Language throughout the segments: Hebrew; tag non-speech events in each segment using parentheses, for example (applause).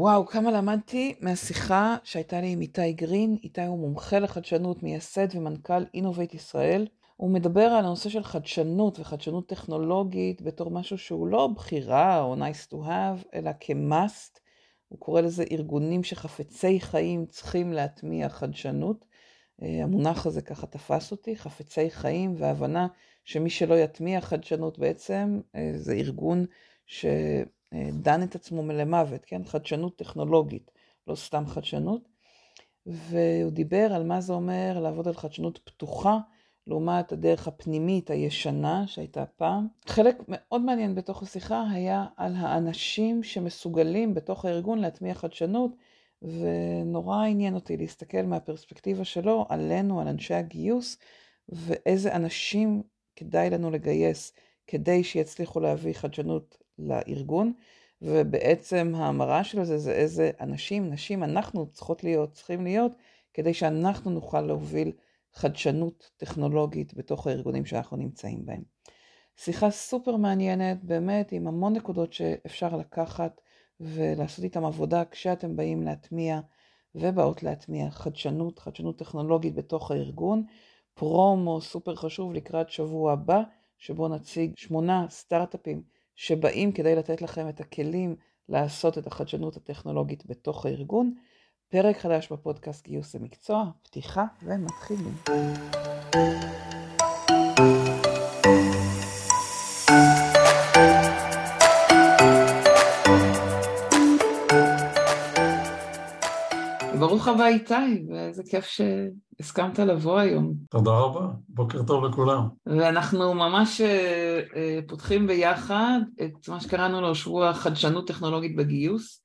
וואו, כמה למדתי מהשיחה שהייתה לי עם איתי גרין. איתי הוא מומחה לחדשנות, מייסד ומנכ"ל Innovate ישראל. הוא מדבר על הנושא של חדשנות וחדשנות טכנולוגית בתור משהו שהוא לא בחירה או nice to have, אלא כ-must. הוא קורא לזה ארגונים שחפצי חיים צריכים להטמיע חדשנות. אה, המונח הזה ככה תפס אותי, חפצי חיים, והבנה שמי שלא יטמיע חדשנות בעצם אה, זה ארגון שדן את עצמו מלמוות, כן? חדשנות טכנולוגית, לא סתם חדשנות. והוא דיבר על מה זה אומר לעבוד על חדשנות פתוחה, לעומת הדרך הפנימית הישנה שהייתה פעם. חלק מאוד מעניין בתוך השיחה היה על האנשים שמסוגלים בתוך הארגון להטמיע חדשנות, ונורא עניין אותי להסתכל מהפרספקטיבה שלו עלינו, על אנשי הגיוס, ואיזה אנשים כדאי לנו לגייס כדי שיצליחו להביא חדשנות לארגון, ובעצם ההמרה של זה זה איזה אנשים, נשים אנחנו צריכות להיות, צריכים להיות, כדי שאנחנו נוכל להוביל חדשנות טכנולוגית בתוך הארגונים שאנחנו נמצאים בהם. שיחה סופר מעניינת, באמת עם המון נקודות שאפשר לקחת ולעשות איתם עבודה כשאתם באים להטמיע ובאות להטמיע חדשנות, חדשנות טכנולוגית בתוך הארגון. פרומו סופר חשוב לקראת שבוע הבא, שבו נציג שמונה סטארט-אפים שבאים כדי לתת לכם את הכלים לעשות את החדשנות הטכנולוגית בתוך הארגון. פרק חדש בפודקאסט גיוס למקצוע, פתיחה ומתחילים. ברוך הבא איתי, ואיזה כיף שהסכמת לבוא היום. תודה רבה, בוקר טוב לכולם. ואנחנו ממש אה, אה, פותחים ביחד את מה שקראנו לו שבוע חדשנות טכנולוגית בגיוס,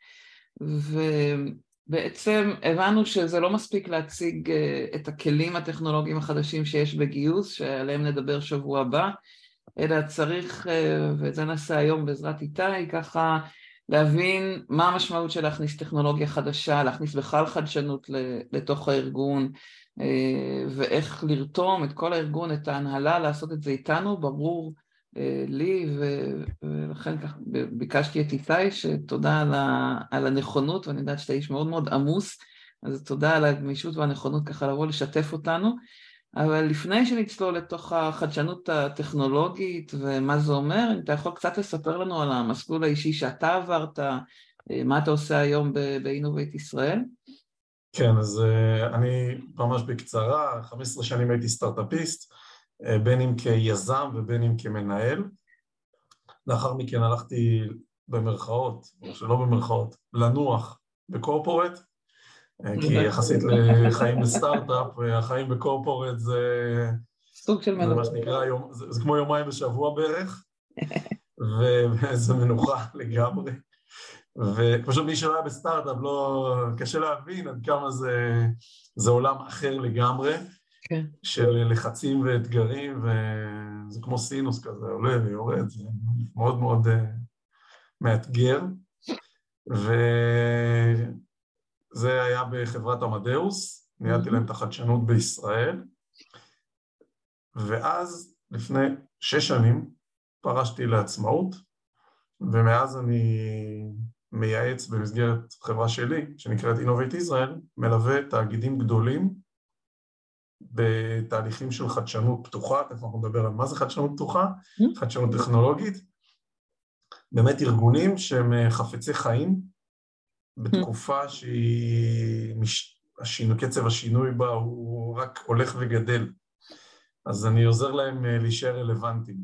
ובעצם הבנו שזה לא מספיק להציג אה, את הכלים הטכנולוגיים החדשים שיש בגיוס, שעליהם נדבר שבוע הבא, אלא צריך, ואת זה נעשה היום בעזרת איתי, ככה להבין מה המשמעות של להכניס טכנולוגיה חדשה, להכניס בכלל חדשנות לתוך הארגון, אה, ואיך לרתום את כל הארגון, את ההנהלה, לעשות את זה איתנו, ברור אה, לי, ולכן כך ביקשתי את איתי, שתודה על הנכונות, ואני יודעת שאתה איש מאוד מאוד עמוס, אז תודה על הגמישות והנכונות ככה לבוא לשתף אותנו. אבל לפני שנצלול לתוך החדשנות הטכנולוגית ומה זה אומר, אם אתה יכול קצת לספר לנו על המסלול האישי שאתה עברת, אה, מה אתה עושה היום ב Innovate ישראל? כן, אז אה, אני ממש בקצרה, 15 שנים הייתי סטארט-אפיסט, אה, בין אם כיזם ובין אם כמנהל. לאחר מכן הלכתי במרכאות, או שלא במרכאות, לנוח ב corporate, כי יחסית לחיים בסטארט-אפ, החיים ב corporate זה... סוג של מנוחה. זה מה שנקרא, יום, זה, זה כמו יומיים בשבוע בערך, (laughs) וזה מנוחה לגמרי. ופשוט מי שלא היה בסטארט-אפ, לא... קשה להבין עד כמה זה, זה עולם אחר לגמרי, כן. של לחצים ואתגרים, וזה כמו סינוס כזה, עולה ויורד, זה מאוד מאוד uh, מאתגר. ו... זה היה בחברת עמדאוס, ניהלתי להם את החדשנות בישראל, ואז לפני שש שנים פרשתי לעצמאות, ומאז אני מייעץ במסגרת חברה שלי, שנקראת Innovate Israel, מלווה תאגידים גדולים בתהליכים של חדשנות פתוחה, תכף אנחנו נדבר על מה זה חדשנות פתוחה, חדשנות טכנולוגית, באמת ארגונים שהם חפצי חיים, בתקופה שהיא, השינו, קצב השינוי בה הוא רק הולך וגדל. אז אני עוזר להם אה, להישאר רלוונטיים,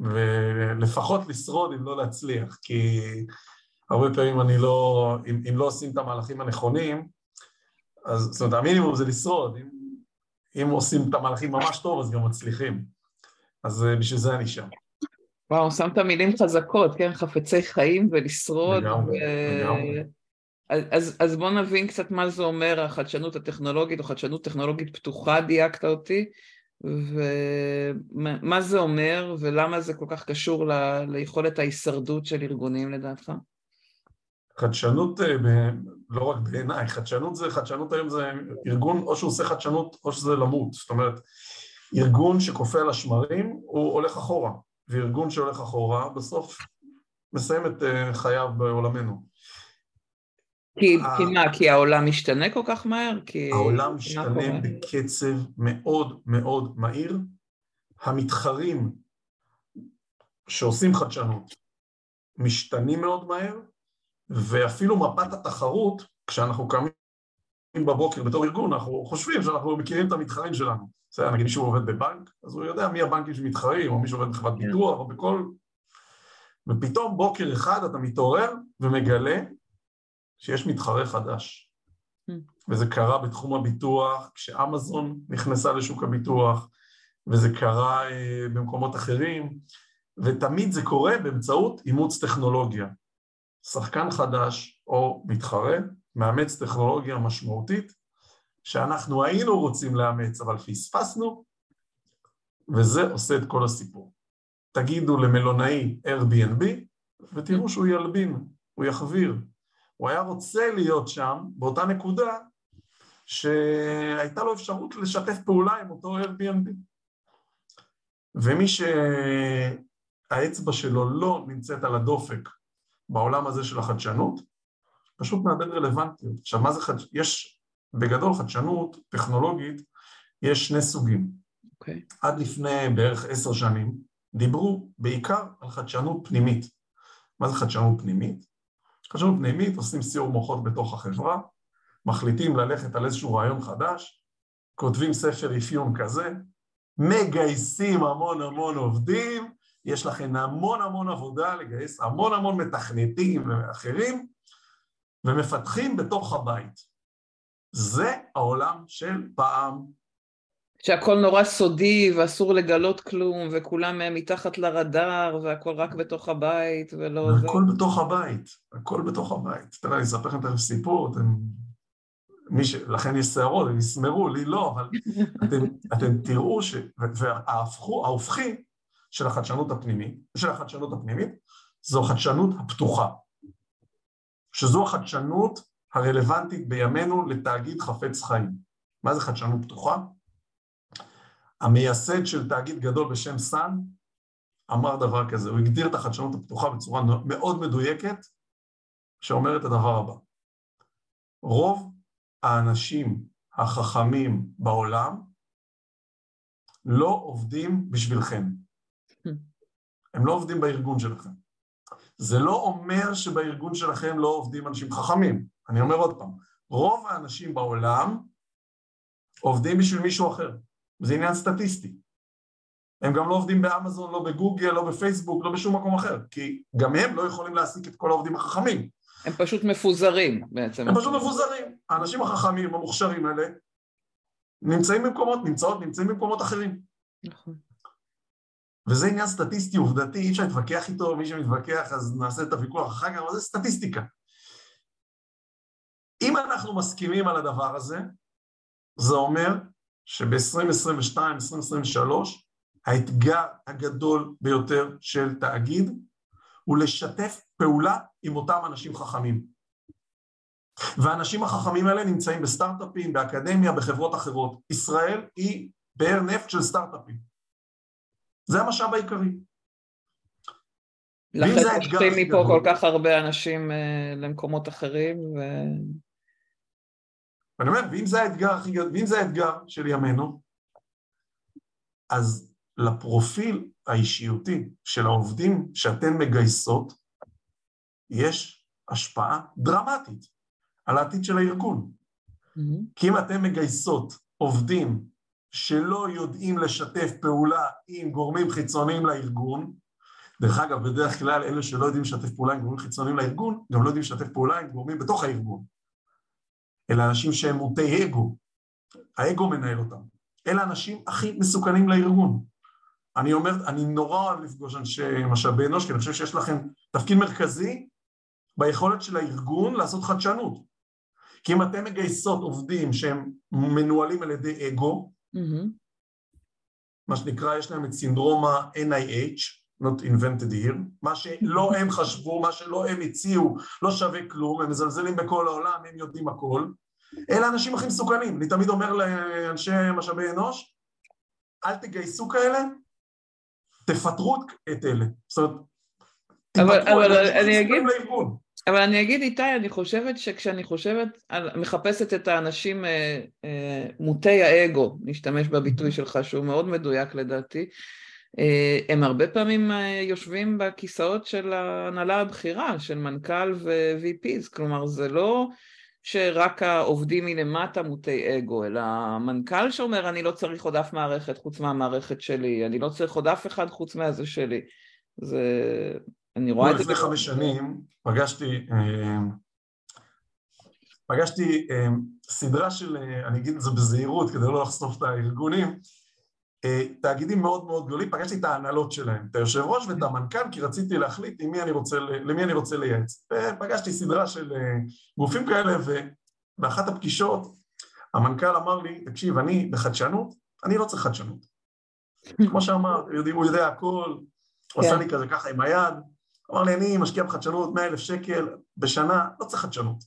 ולפחות לשרוד אם לא להצליח, כי הרבה פעמים אני לא, אם, אם לא עושים את המהלכים הנכונים, אז זאת אומרת, המינימום זה לשרוד, אם, אם עושים את המהלכים ממש טוב אז גם מצליחים, אז אה, בשביל זה אני שם. וואו, שמת מילים חזקות, כן? חפצי חיים ולשרוד. לגמרי, ו... לגמרי. אז, אז בוא נבין קצת מה זה אומר החדשנות הטכנולוגית או חדשנות טכנולוגית פתוחה, דייקת אותי, ומה זה אומר ולמה זה כל כך קשור ל, ליכולת ההישרדות של ארגונים לדעתך? חדשנות, אה, לא רק בעיניי, חדשנות זה, חדשנות היום זה ארגון, או שהוא עושה חדשנות או שזה למות, זאת אומרת, ארגון שקופא על השמרים הוא הולך אחורה, וארגון שהולך אחורה בסוף מסיים את אה, חייו בעולמנו. כי, כי מה, כי העולם משתנה כל כך מהר? כי... העולם משתנה בקצב מאוד מאוד מהיר. המתחרים שעושים חדשנות משתנים מאוד מהר, ואפילו מפת התחרות, כשאנחנו קמים בבוקר בתור ארגון, אנחנו חושבים שאנחנו מכירים את המתחרים שלנו. בסדר, נגיד מישהו עובד בבנק, אז הוא יודע מי הבנקים שמתחרים, או מישהו עובד בחברת כן. ביטוח, או בכל... ופתאום בוקר אחד אתה מתעורר ומגלה שיש מתחרה חדש. Hmm. וזה קרה בתחום הביטוח, כשאמזון נכנסה לשוק הביטוח, וזה קרה אה, במקומות אחרים, ותמיד זה קורה באמצעות אימוץ טכנולוגיה. שחקן חדש או מתחרה מאמץ טכנולוגיה משמעותית שאנחנו היינו רוצים לאמץ אבל פספסנו, וזה עושה את כל הסיפור. תגידו למלונאי Airbnb ותראו שהוא ילבין, הוא יחביר. הוא היה רוצה להיות שם באותה נקודה שהייתה לו אפשרות לשתף פעולה עם אותו Airbnb. ומי שהאצבע שלו לא נמצאת על הדופק בעולם הזה של החדשנות, פשוט מאבד רלוונטיות. עכשיו, מה זה חדשנות? יש בגדול חדשנות טכנולוגית, יש שני סוגים. Okay. אוקיי. עד לפני בערך עשר שנים דיברו בעיקר על חדשנות פנימית. מה זה חדשנות פנימית? חדשנות פנימית, עושים סיור מוחות בתוך החברה, מחליטים ללכת על איזשהו רעיון חדש, כותבים ספר אפיון כזה, מגייסים המון המון עובדים, יש לכם המון המון עבודה לגייס המון המון מתכנתים ואחרים, ומפתחים בתוך הבית. זה העולם של פעם. שהכל נורא סודי ואסור לגלות כלום וכולם מתחת לרדאר והכל רק בתוך הבית ולא... הכל זה... בתוך הבית, הכל בתוך הבית. תראה, אני אספר לכם תכף סיפור, אתם... מי ש... לכן יש שערות, הם יסמרו, לי לא, אבל (laughs) אתם, אתם תראו ש... וההופכי של החדשנות הפנימית, של החדשנות הפנימית, זו החדשנות הפתוחה. שזו החדשנות הרלוונטית בימינו לתאגיד חפץ חיים. מה זה חדשנות פתוחה? המייסד של תאגיד גדול בשם סאן אמר דבר כזה, הוא הגדיר את החדשנות הפתוחה בצורה מאוד מדויקת, שאומרת את הדבר הבא: רוב האנשים החכמים בעולם לא עובדים בשבילכם. הם לא עובדים בארגון שלכם. זה לא אומר שבארגון שלכם לא עובדים אנשים חכמים. אני אומר עוד פעם, רוב האנשים בעולם עובדים בשביל מישהו אחר. זה עניין סטטיסטי. הם גם לא עובדים באמזון, לא בגוגל, לא בפייסבוק, לא בשום מקום אחר, כי גם הם לא יכולים להעסיק את כל העובדים החכמים. הם פשוט מפוזרים בעצם. הם פשוט מפוזרים. האנשים החכמים, המוכשרים האלה, נמצאים במקומות, נמצאות, נמצאים במקומות אחרים. נכון. וזה עניין סטטיסטי עובדתי, אי אפשר להתווכח איתו, מי שמתווכח אז נעשה את הוויכוח אחר כך, אבל זה סטטיסטיקה. אם אנחנו מסכימים על הדבר הזה, זה אומר שב-2022, 2023, האתגר הגדול ביותר של תאגיד הוא לשתף פעולה עם אותם אנשים חכמים. והאנשים החכמים האלה נמצאים בסטארט-אפים, באקדמיה, בחברות אחרות. ישראל היא באר נפט של סטארט-אפים. זה המשאב העיקרי. לכן מפה כל כך הרבה אנשים uh, למקומות אחרים ו... ואני אומר, ואם זה האתגר ואם זה האתגר של ימינו, אז לפרופיל האישיותי של העובדים שאתן מגייסות, יש השפעה דרמטית על העתיד של הארגון. Mm-hmm. כי אם אתן מגייסות עובדים שלא יודעים לשתף פעולה עם גורמים חיצוניים לארגון, דרך אגב, בדרך כלל אלה שלא יודעים לשתף פעולה עם גורמים חיצוניים לארגון, גם לא יודעים לשתף פעולה עם גורמים בתוך הארגון. אלה אנשים שהם מוטי אגו, האגו מנהל אותם. אלה האנשים הכי מסוכנים לארגון. אני אומר, אני נורא אוהב לפגוש אנשי משאבי אנוש, כי אני חושב שיש לכם תפקיד מרכזי ביכולת של הארגון לעשות חדשנות. כי אם אתם מגייסות עובדים שהם מנוהלים על ידי אגו, mm-hmm. מה שנקרא, יש להם את סינדרום ה-NIH, not invented here, מה שלא (laughs) הם חשבו, מה שלא הם הציעו, לא שווה כלום, הם מזלזלים בכל העולם, הם יודעים הכל. אלה האנשים הכי מסוכנים. אני תמיד אומר לאנשי משאבי אנוש, אל תגייסו כאלה, תפטרו את אלה. זאת אומרת, אבל, אבל אני אגיד, לארגון. אבל אני אגיד איתי, אני חושבת שכשאני חושבת, על, מחפשת את האנשים אה, אה, מוטי האגו, נשתמש בביטוי שלך שהוא מאוד מדויק לדעתי, אה, הם הרבה פעמים אה, יושבים בכיסאות של ההנהלה הבכירה, של מנכ"ל ו-VPs, כלומר זה לא שרק העובדים מלמטה מוטי אגו, אלא המנכ"ל שאומר אני לא צריך עוד אף מערכת חוץ מהמערכת שלי, אני לא צריך עוד אף אחד חוץ מהזה שלי. זה... אני רואה את זה... לפני חמש שנים פגשתי, אה, פגשתי סדרה של, אני אגיד את זה בזהירות כדי לא לחשוף את הארגונים, אה, תאגידים מאוד מאוד גדולים, פגשתי את ההנהלות שלהם, את היושב ראש ואת המנכ"ל, כי רציתי להחליט למי אני רוצה, למי אני רוצה לייעץ. ופגשתי סדרה של אה, גופים כאלה, ובאחת הפגישות המנכ"ל אמר לי, תקשיב, אני בחדשנות, אני לא צריך חדשנות. (laughs) כמו שאמר, יודעים, הוא יודע הכל, הוא עשה כן. לי כזה ככה עם היד, אמר לי, אני משקיע בחדשנות 100 אלף שקל בשנה, לא צריך חדשנות.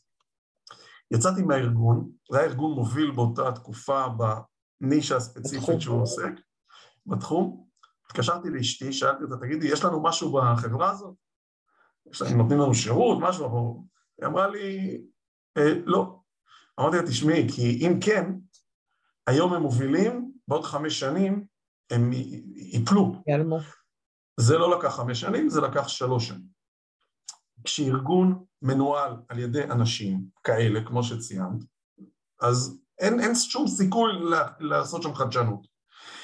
יצאתי מהארגון, זה היה ארגון מוביל באותה תקופה נישה ספציפית שהוא עוסק בתחום. התקשרתי לאשתי, שאלתי אותה, תגידי, יש לנו משהו בחברה הזאת? יש לנו, נותנים לנו שירות, משהו? היא אמרה לי, אה, לא. אמרתי לה, תשמעי, כי אם כן, היום הם מובילים, בעוד חמש שנים הם ייפלו. ילמו. זה לא לקח חמש שנים, זה לקח שלוש שנים. כשארגון מנוהל על ידי אנשים כאלה, כמו שציינת, אז אין, אין שום סיכוי לעשות שם חדשנות.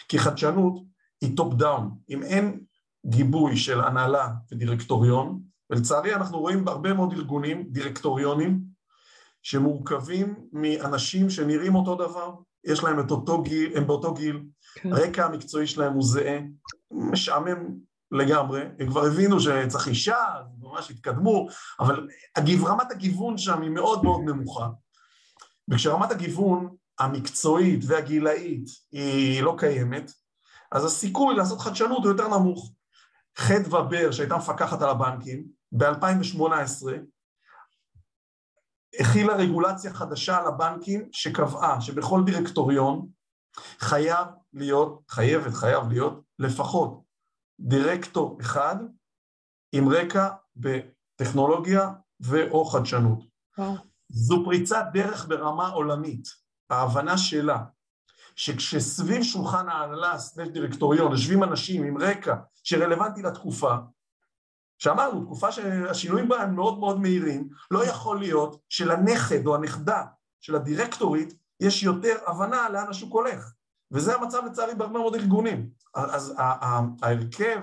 כי חדשנות היא top down. אם אין גיבוי של הנהלה ודירקטוריון, ולצערי אנחנו רואים בהרבה מאוד ארגונים, דירקטוריונים, שמורכבים מאנשים שנראים אותו דבר, יש להם את אותו גיל, הם באותו גיל, כן. הרקע המקצועי שלהם הוא זהה, משעמם לגמרי, הם כבר הבינו שצריך אישה, ממש התקדמו, אבל רמת הגיוון שם היא מאוד מאוד נמוכה. וכשרמת הגיוון המקצועית והגילאית היא לא קיימת, אז הסיכוי לעשות חדשנות הוא יותר נמוך. חדווה בר, שהייתה מפקחת על הבנקים, ב-2018 הכילה רגולציה חדשה על הבנקים שקבעה שבכל דירקטוריון חייב להיות, חייבת, חייב להיות, לפחות דירקטור אחד עם רקע בטכנולוגיה ו/או חדשנות. וואו. זו פריצת דרך ברמה עולמית, ההבנה שלה, שכשסביב שולחן ההנהלה, סנף דירקטוריון, יושבים אנשים עם רקע שרלוונטי לתקופה, שאמרנו, תקופה שהשינויים בה הם מאוד מאוד מהירים, לא יכול להיות שלנכד או הנכדה של הדירקטורית יש יותר הבנה לאן השוק הולך. וזה המצב לצערי בהרבה מאוד ארגונים. אז ההרכב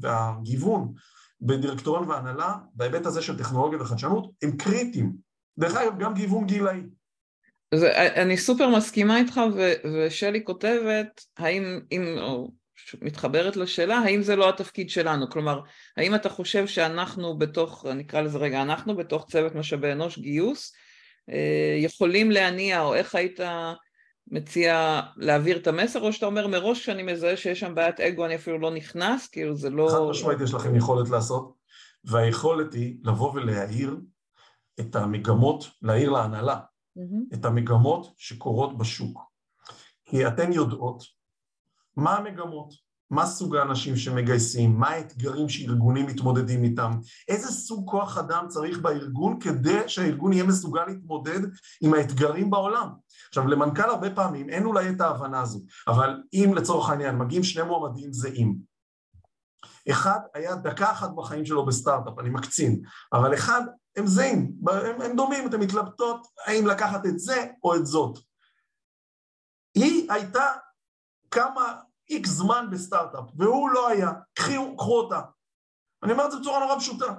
והגיוון בדירקטוריון והנהלה, בהיבט הזה של טכנולוגיה וחדשנות, הם קריטיים. דרך אגב, גם גיוון גילאי. זה, אני סופר מסכימה איתך, ו, ושלי כותבת, האם, אם, או מתחברת לשאלה, האם זה לא התפקיד שלנו? כלומר, האם אתה חושב שאנחנו בתוך, נקרא לזה רגע, אנחנו בתוך צוות משאבי אנוש גיוס, אה, יכולים להניע, או איך היית מציע להעביר את המסר, או שאתה אומר מראש שאני מזהה שיש שם בעיית אגו, אני אפילו לא נכנס, כאילו זה לא... חד משמעית יש לכם יכולת לעשות, והיכולת היא לבוא ולהעיר את המגמות, להעיר להנהלה, mm-hmm. את המגמות שקורות בשוק. כי אתן יודעות מה המגמות, מה סוג האנשים שמגייסים, מה האתגרים שארגונים מתמודדים איתם, איזה סוג כוח אדם צריך בארגון כדי שהארגון יהיה מסוגל להתמודד עם האתגרים בעולם. עכשיו למנכ"ל הרבה פעמים אין אולי את ההבנה הזו, אבל אם לצורך העניין מגיעים שני מועמדים זהים, אחד היה דקה אחת בחיים שלו בסטארט-אפ, אני מקצין, אבל אחד הם זהים, הם, הם דומים, אתם מתלבטות האם לקחת את זה או את זאת. היא הייתה כמה איקס זמן בסטארט-אפ, והוא לא היה, קחו, קחו אותה. אני אומר את זה בצורה נורא פשוטה.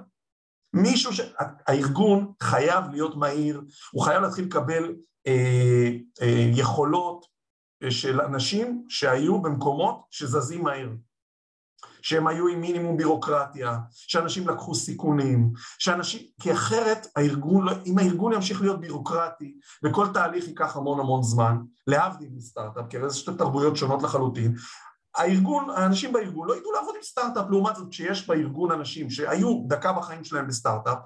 מישהו ש... הארגון חייב להיות מהיר, הוא חייב להתחיל לקבל אה, אה, יכולות של אנשים שהיו במקומות שזזים מהר. שהם היו עם מינימום בירוקרטיה, שאנשים לקחו סיכונים, שאנשים, כי אחרת הארגון, לא- אם הארגון ימשיך להיות בירוקרטי וכל תהליך ייקח המון המון זמן, להבדיל מסטארט-אפ, כי זה שתי תרבויות שונות לחלוטין, הארגון, האנשים בארגון לא ידעו לעבוד עם סטארט-אפ, לעומת זאת שיש בארגון אנשים שהיו דקה בחיים שלהם בסטארט-אפ,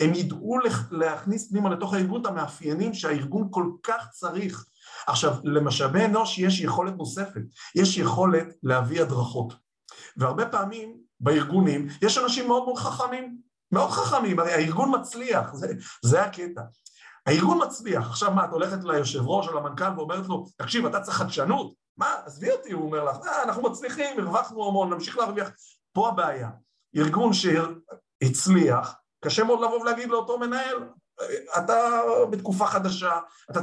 הם ידעו להכניס פנימה לתוך הארגון את המאפיינים שהארגון כל כך צריך. עכשיו, למשאבי אנוש יש יכולת נוספת, יש יכולת להביא הדרכות. והרבה פעמים בארגונים יש אנשים מאוד מאוד חכמים, מאוד חכמים, הרי הארגון מצליח, זה, זה הקטע. הארגון מצליח, עכשיו מה, את הולכת ליושב ראש או למנכ"ל ואומרת לו, תקשיב, אתה צריך חדשנות? מה, עזבי אותי, הוא אומר לך, אה, אנחנו מצליחים, הרווחנו המון, נמשיך להרוויח. פה הבעיה, ארגון שהצליח, קשה מאוד לבוא ולהגיד לאותו מנהל, אתה בתקופה חדשה, אתה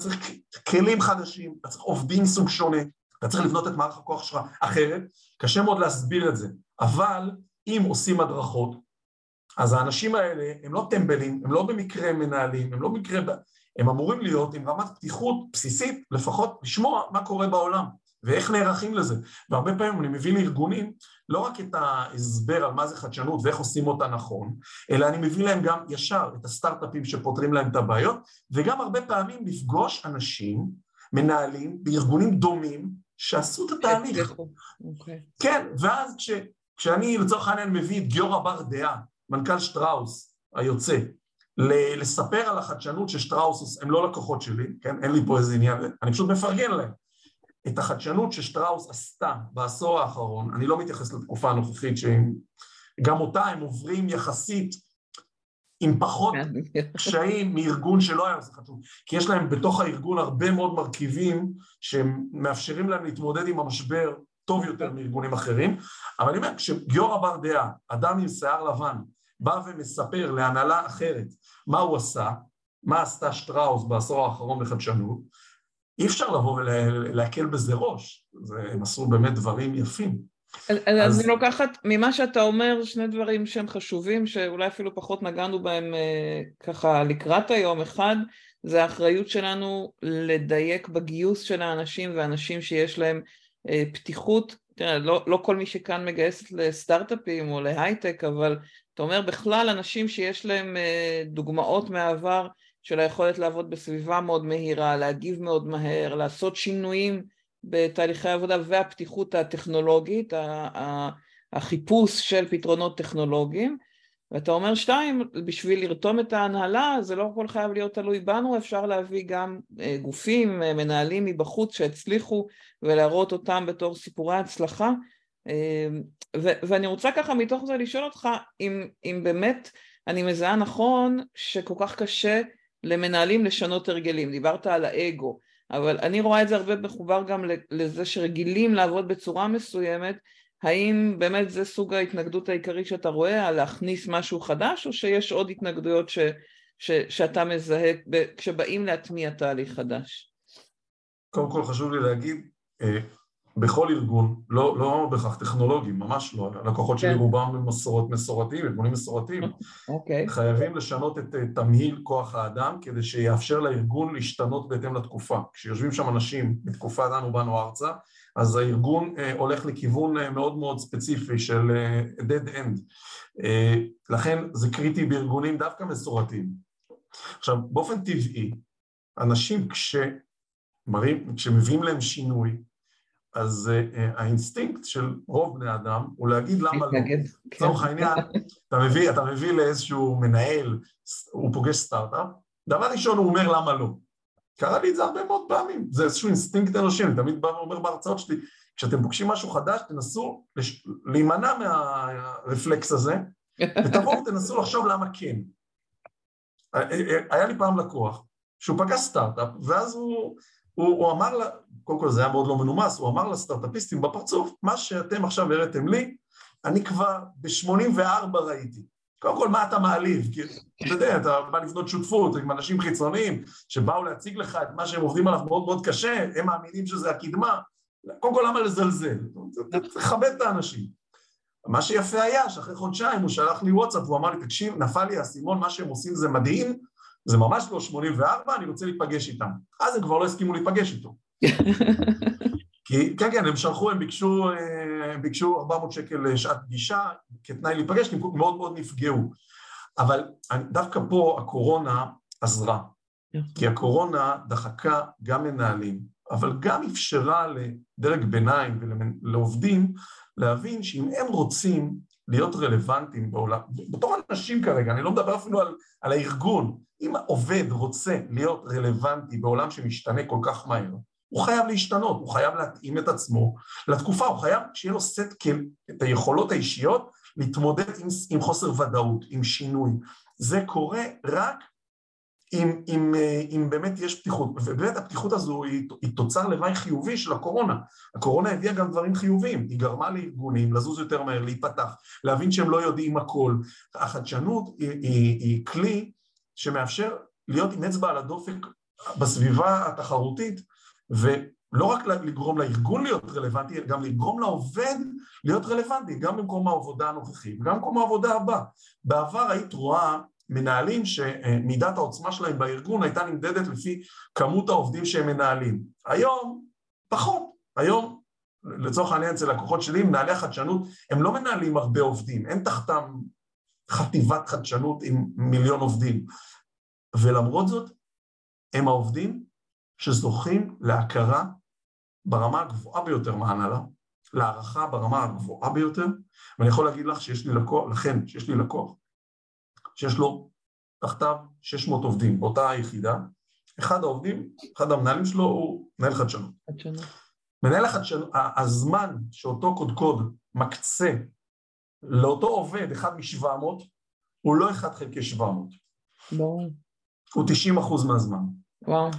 צריך כלים חדשים, אתה צריך עובדים מסוג שונה, אתה צריך לבנות את מערך הכוח שלך אחרת, קשה מאוד להסביר את זה, אבל אם עושים הדרכות, אז האנשים האלה הם לא טמבלים, הם לא במקרה מנהלים, הם לא במקרה, הם אמורים להיות עם רמת פתיחות בסיסית, לפחות לשמוע מה קורה בעולם ואיך נערכים לזה. והרבה פעמים אני מביא לארגונים לא רק את ההסבר על מה זה חדשנות ואיך עושים אותה נכון, אלא אני מביא להם גם ישר את הסטארט-אפים שפותרים להם את הבעיות, וגם הרבה פעמים לפגוש אנשים, מנהלים, בארגונים דומים, שעשו את התהליך. Okay. אוקיי. כן, ואז כש, כשאני לצורך העניין מביא את גיורא בר דעה, מנכ"ל שטראוס היוצא, לספר על החדשנות ששטראוס, הם לא לקוחות שלי, כן, אין לי פה איזה עניין, אני פשוט מפרגן להם. את החדשנות ששטראוס עשתה בעשור האחרון, אני לא מתייחס לתקופה הנוכחית שגם אותה הם עוברים יחסית עם פחות כן. קשיים מארגון שלא היה עושה חדשנות, כי יש להם בתוך הארגון הרבה מאוד מרכיבים שמאפשרים להם להתמודד עם המשבר טוב יותר מארגונים אחרים, אבל אני אומר, כשגיורא בר דעה, אדם עם שיער לבן, בא ומספר להנהלה אחרת מה הוא עשה, מה עשתה שטראוס בעשור האחרון בחדשנות, אי אפשר לבוא ולהקל בזה ראש, הם עשו באמת דברים יפים. אז, אז אני לוקחת ממה שאתה אומר שני דברים שהם חשובים, שאולי אפילו פחות נגענו בהם אה, ככה לקראת היום. אחד, זה האחריות שלנו לדייק בגיוס של האנשים ואנשים שיש להם אה, פתיחות. תראה, לא, לא כל מי שכאן מגייסת לסטארט-אפים או להייטק, אבל אתה אומר בכלל אנשים שיש להם אה, דוגמאות מהעבר של היכולת לעבוד בסביבה מאוד מהירה, להגיב מאוד מהר, לעשות שינויים בתהליכי העבודה והפתיחות הטכנולוגית, החיפוש של פתרונות טכנולוגיים. ואתה אומר שתיים, בשביל לרתום את ההנהלה זה לא הכל חייב להיות תלוי בנו, אפשר להביא גם אה, גופים, אה, מנהלים מבחוץ שהצליחו ולהראות אותם בתור סיפורי הצלחה. אה, ואני רוצה ככה מתוך זה לשאול אותך אם, אם באמת אני מזהה נכון שכל כך קשה למנהלים לשנות הרגלים, דיברת על האגו, אבל אני רואה את זה הרבה מחובר גם לזה שרגילים לעבוד בצורה מסוימת, האם באמת זה סוג ההתנגדות העיקרי שאתה רואה, על להכניס משהו חדש, או שיש עוד התנגדויות ש, ש, שאתה מזהה כשבאים להטמיע תהליך חדש? קודם כל חשוב לי להגיד, אה, בכל ארגון, לא, לא בהכרח טכנולוגי, ממש לא, הלקוחות שלי כן. רובם הם מסורות מסורתיים, ארגונים מסורתיים, okay. אוקיי. חייבים לשנות את תמהיל כוח האדם כדי שיאפשר לארגון להשתנות בהתאם לתקופה. כשיושבים שם אנשים בתקופה דנו באנו ארצה, אז הארגון אה, הולך לכיוון אה, מאוד מאוד ספציפי של אה, dead end. אה, לכן זה קריטי בארגונים דווקא מסורתיים. עכשיו, באופן טבעי, אנשים כשמראים, כשמביאים להם שינוי, אז אה, האינסטינקט של רוב בני אדם הוא להגיד למה לא. לצורך כן. העניין, אתה מביא, אתה מביא לאיזשהו מנהל, הוא פוגש סטארט-אפ, דבר ראשון הוא אומר למה לא. קרה לי את זה הרבה מאוד פעמים, זה איזשהו אינסטינקט אנושי, אני תמיד בא ואומר בהרצאות שלי, כשאתם פוגשים משהו חדש, תנסו לש... להימנע מהרפלקס הזה, ותבואו (laughs) ותנסו לחשוב למה כן. היה לי פעם לקוח, שהוא פגש סטארט-אפ, ואז הוא הוא, הוא אמר לה, קודם כל זה היה מאוד לא מנומס, הוא אמר לסטארט-אפיסטים בפרצוף, מה שאתם עכשיו הראיתם לי, אני כבר ב-84 ראיתי. קודם כל, מה אתה מעליב? כי אתה יודע, אתה בא לבנות שותפות עם אנשים חיצוניים שבאו להציג לך את מה שהם עובדים עליו מאוד מאוד קשה, הם מאמינים שזה הקדמה. קודם כל, למה לזלזל? תכבד את האנשים. מה שיפה היה, שאחרי חודשיים הוא שלח לי וואטסאפ, הוא אמר לי, תקשיב, נפל לי האסימון, מה שהם עושים זה מדהים, זה ממש לא 84, אני רוצה להיפגש איתם. אז הם כבר לא הסכימו להיפגש איתו. (laughs) כי כן, כן, הם שלחו, הם ביקשו, אה, הם ביקשו 400 שקל לשעת פגישה כתנאי להיפגש, כי הם מאוד מאוד נפגעו. אבל דווקא פה הקורונה עזרה. כי הקורונה דחקה גם מנהלים, אבל גם אפשרה לדרג ביניים ולעובדים להבין שאם הם רוצים להיות רלוונטיים בעולם, בתור אנשים כרגע, אני לא מדבר אפילו על, על הארגון, אם עובד רוצה להיות רלוונטי בעולם שמשתנה כל כך מהר, הוא חייב להשתנות, הוא חייב להתאים את עצמו לתקופה, הוא חייב שיהיה לו סט, את היכולות האישיות להתמודד עם, עם חוסר ודאות, עם שינוי. זה קורה רק אם, אם, אם באמת יש פתיחות, ובאמת הפתיחות הזו היא, היא תוצר לוואי חיובי של הקורונה. הקורונה הביאה גם דברים חיוביים, היא גרמה לארגונים לזוז יותר מהר, להיפתח, להבין שהם לא יודעים הכל. החדשנות היא, היא, היא כלי שמאפשר להיות עם אצבע על הדופק בסביבה התחרותית, ולא רק לגרום לארגון להיות רלוונטי, גם לגרום לעובד להיות רלוונטי, גם במקום העבודה הנוכחי וגם במקום העבודה הבא. בעבר היית רואה מנהלים שמידת העוצמה שלהם בארגון הייתה נמדדת לפי כמות העובדים שהם מנהלים. היום, פחות. היום, לצורך העניין אצל לקוחות שלי, מנהלי החדשנות, הם לא מנהלים הרבה עובדים, אין תחתם חטיבת חדשנות עם מיליון עובדים. ולמרות זאת, הם העובדים שזוכים להכרה ברמה הגבוהה ביותר מההנהלה, להערכה ברמה הגבוהה ביותר, ואני יכול להגיד לך שיש לי לקוח, לכן, שיש לי לקוח, שיש לו תחתיו 600 עובדים באותה היחידה, אחד העובדים, אחד המנהלים שלו הוא מנהל חדשנות. חדשנות. מנהל החדשנות, הזמן שאותו קודקוד מקצה לאותו עובד, אחד מ-700, הוא לא אחד חלקי 700. ברור. הוא 90 אחוז מהזמן. וואו.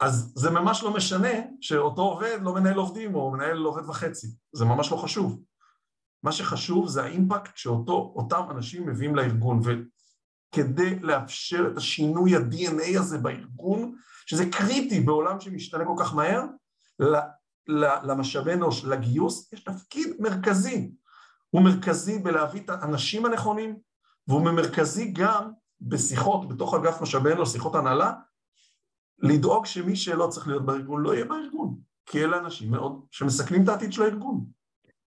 אז זה ממש לא משנה שאותו עובד לא מנהל עובדים או מנהל עובד וחצי, זה ממש לא חשוב. מה שחשוב זה האימפקט שאותם אנשים מביאים לארגון, וכדי לאפשר את השינוי ה-DNA הזה בארגון, שזה קריטי בעולם שמשתנה כל כך מהר, למשאבי אנוש, לגיוס, יש תפקיד מרכזי. הוא מרכזי בלהביא את האנשים הנכונים, והוא מרכזי גם בשיחות, בתוך אגף משאבי אנוש, שיחות הנהלה, לדאוג שמי שלא צריך להיות בארגון לא יהיה בארגון, כי אלה אנשים מאוד שמסכנים את העתיד של הארגון.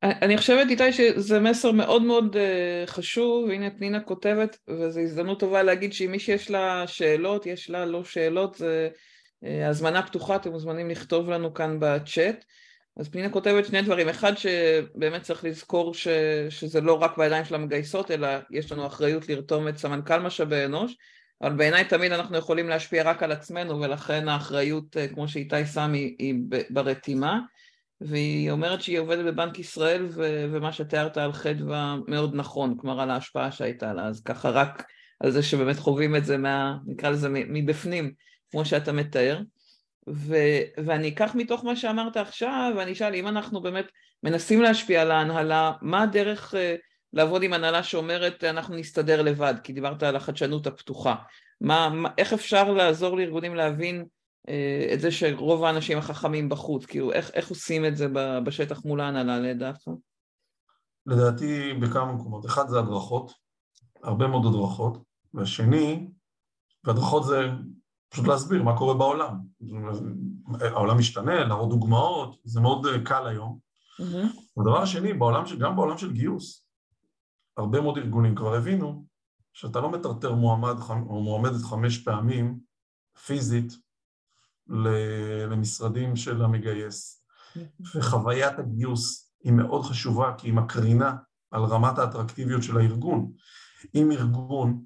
אני חושבת איתי שזה מסר מאוד מאוד אה, חשוב, והנה פנינה כותבת, וזו הזדמנות טובה להגיד שאם מי שיש לה שאלות, יש לה לא שאלות, זה אה, הזמנה פתוחה, אתם מוזמנים לכתוב לנו כאן בצ'אט. אז פנינה כותבת שני דברים, אחד שבאמת צריך לזכור ש, שזה לא רק בידיים של המגייסות, אלא יש לנו אחריות לרתום את סמנכ"ל משאבי אנוש, אבל בעיניי תמיד אנחנו יכולים להשפיע רק על עצמנו, ולכן האחריות, אה, כמו שאיתי שם, היא, היא ברתימה. והיא אומרת שהיא עובדת בבנק ישראל, ו- ומה שתיארת על חדווה מאוד נכון, כלומר על ההשפעה שהייתה לה, אז ככה רק על זה שבאמת חווים את זה, מה, נקרא לזה מבפנים, כמו שאתה מתאר. ו- ואני אקח מתוך מה שאמרת עכשיו, ואני אשאל, אם אנחנו באמת מנסים להשפיע על ההנהלה, מה הדרך uh, לעבוד עם הנהלה שאומרת, אנחנו נסתדר לבד, כי דיברת על החדשנות הפתוחה. מה, מה, איך אפשר לעזור לארגונים להבין uh, את זה שרוב האנשים החכמים בחוץ, כאילו, איך, איך עושים את זה בשטח מול ההנהלה לדעתך? לדעתי בכמה מקומות. אחד זה הדרכות, הרבה מאוד הדרכות, והשני, והדרכות זה פשוט להסביר מה קורה בעולם. העולם משתנה, להראות דוגמאות, זה מאוד אה, קל היום. Mm-hmm. ודבר שני, בעולם של, גם בעולם של גיוס, הרבה מאוד ארגונים כבר הבינו שאתה לא מטרטר מועמד או מועמדת חמש פעמים פיזית למשרדים של המגייס. Mm-hmm. וחוויית הגיוס היא מאוד חשובה כי היא מקרינה על רמת האטרקטיביות של הארגון. אם ארגון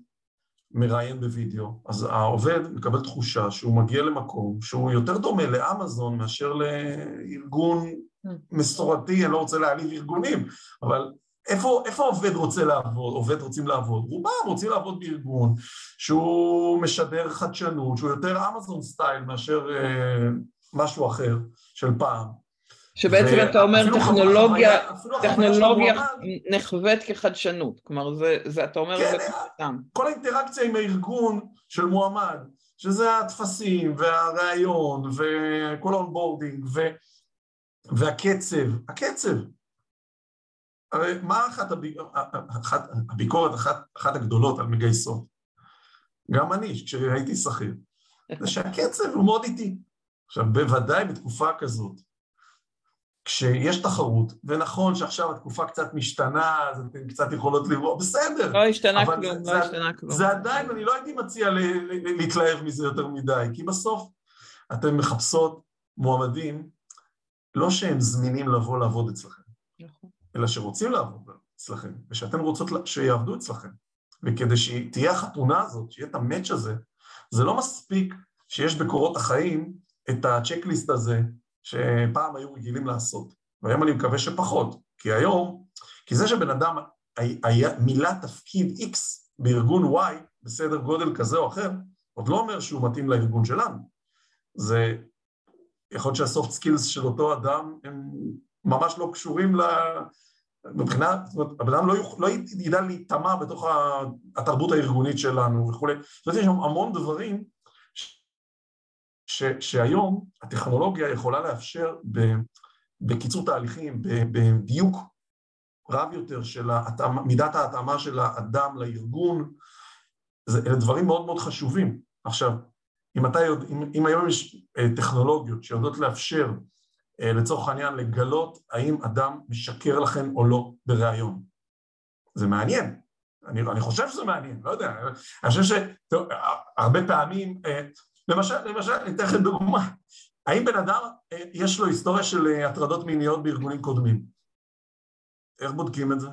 מראיין בווידאו, אז העובד מקבל תחושה שהוא מגיע למקום שהוא יותר דומה לאמזון מאשר לארגון mm. מסורתי, אני לא רוצה להעליב ארגונים, אבל איפה, איפה עובד רוצה לעבוד, עובד רוצים לעבוד? רובם רוצים לעבוד בארגון שהוא משדר חדשנות, שהוא יותר אמזון סטייל מאשר אה, משהו אחר של פעם. שבעצם אתה אומר טכנולוגיה, טכנולוגיה נחווית כחדשנות, כלומר זה, זה אתה אומר כן, זה סתם. כל האינטראקציה עם הארגון של מועמד, שזה הטפסים והראיון וכל ה onboarding והקצב, הקצב. הרי מה אחת, הביק... אחת הביקורת, אחת, אחת הגדולות על מגייסות? גם אני, כשהייתי שכיר, (laughs) זה שהקצב הוא מאוד איטי. עכשיו, בוודאי בתקופה כזאת, כשיש תחרות, ונכון שעכשיו התקופה קצת משתנה, אז אתן קצת יכולות לראות, בסדר. לא השתנה כלום, לא זה, השתנה כלום. זה עדיין, אני לא הייתי מציע להתלהב מזה יותר מדי, כי בסוף אתן מחפשות מועמדים, לא שהם זמינים לבוא לעבוד אצלכם, נכון. אלא שרוצים לעבוד אצלכם, ושאתן רוצות שיעבדו אצלכם. וכדי שתהיה החתונה הזאת, שיהיה את ה match הזה, זה לא מספיק שיש בקורות החיים את ה checklist הזה שפעם היו רגילים לעשות, והיום אני מקווה שפחות, כי היום, כי זה שבן אדם מילא תפקיד X בארגון Y בסדר גודל כזה או אחר, עוד לא אומר שהוא מתאים לארגון שלנו. זה יכול להיות שה soft skills של אותו אדם הם ממש לא קשורים ל... מבחינה, זאת אומרת, הבן אדם לא, יוכ... לא ידע להיטמע בתוך התרבות הארגונית שלנו וכולי. זאת אומרת, יש שם המון דברים ש... שהיום הטכנולוגיה יכולה לאפשר ב... בקיצור תהליכים, בדיוק רב יותר של ההתאמה, מידת ההתאמה של האדם לארגון, זה, אלה דברים מאוד מאוד חשובים. עכשיו, אם, אתה יודע, אם, אם היום יש אה, טכנולוגיות שיודעות לאפשר אה, לצורך העניין לגלות האם אדם משקר לכם או לא בריאיון, זה מעניין. אני, אני חושב שזה מעניין, לא יודע, אני חושב שהרבה פעמים, אה, למשל, למשל, אני אתן לכם דוגמה, האם בן אדם יש לו היסטוריה של הטרדות מיניות בארגונים קודמים? איך בודקים את זה?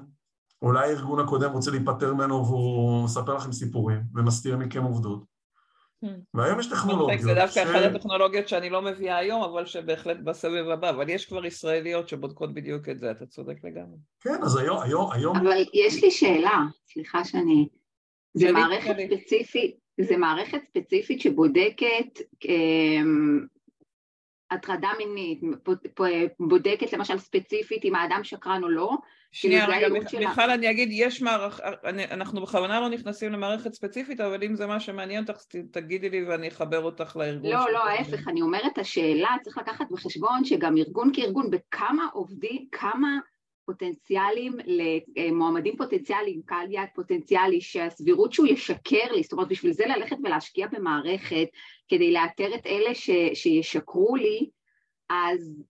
אולי הארגון הקודם רוצה להיפטר ממנו והוא מספר לכם סיפורים ומסתיר מכם עובדות. Hmm. והיום יש טכנולוגיות. זה דווקא אחת הטכנולוגיות שאני לא מביאה היום, אבל שבהחלט בסבב הבא, אבל יש כבר ישראליות שבודקות בדיוק את זה, אתה צודק לגמרי. כן, אז היום, היום, היום... אבל יש לי שאלה, סליחה שאני... זה מערכת ספציפית, זה מערכת ספציפית שבודקת אמ, הטרדה מינית, בודקת למשל ספציפית אם האדם שקרן או לא, שנייה רגע, מיכל אני אגיד, יש מערכת, אנחנו בכוונה לא נכנסים למערכת ספציפית, אבל אם זה מה שמעניין אותך, תגידי לי ואני אחבר אותך לארגון. לא, לא, ההפך, אני אומרת, השאלה, צריך לקחת בחשבון שגם ארגון כארגון, בכמה עובדים, כמה פוטנציאלים, למועמדים פוטנציאליים, קהל יעד פוטנציאלי, שהסבירות שהוא ישקר לי, זאת אומרת, בשביל זה ללכת ולהשקיע במערכת, כדי לאתר את אלה ש, שישקרו לי, אז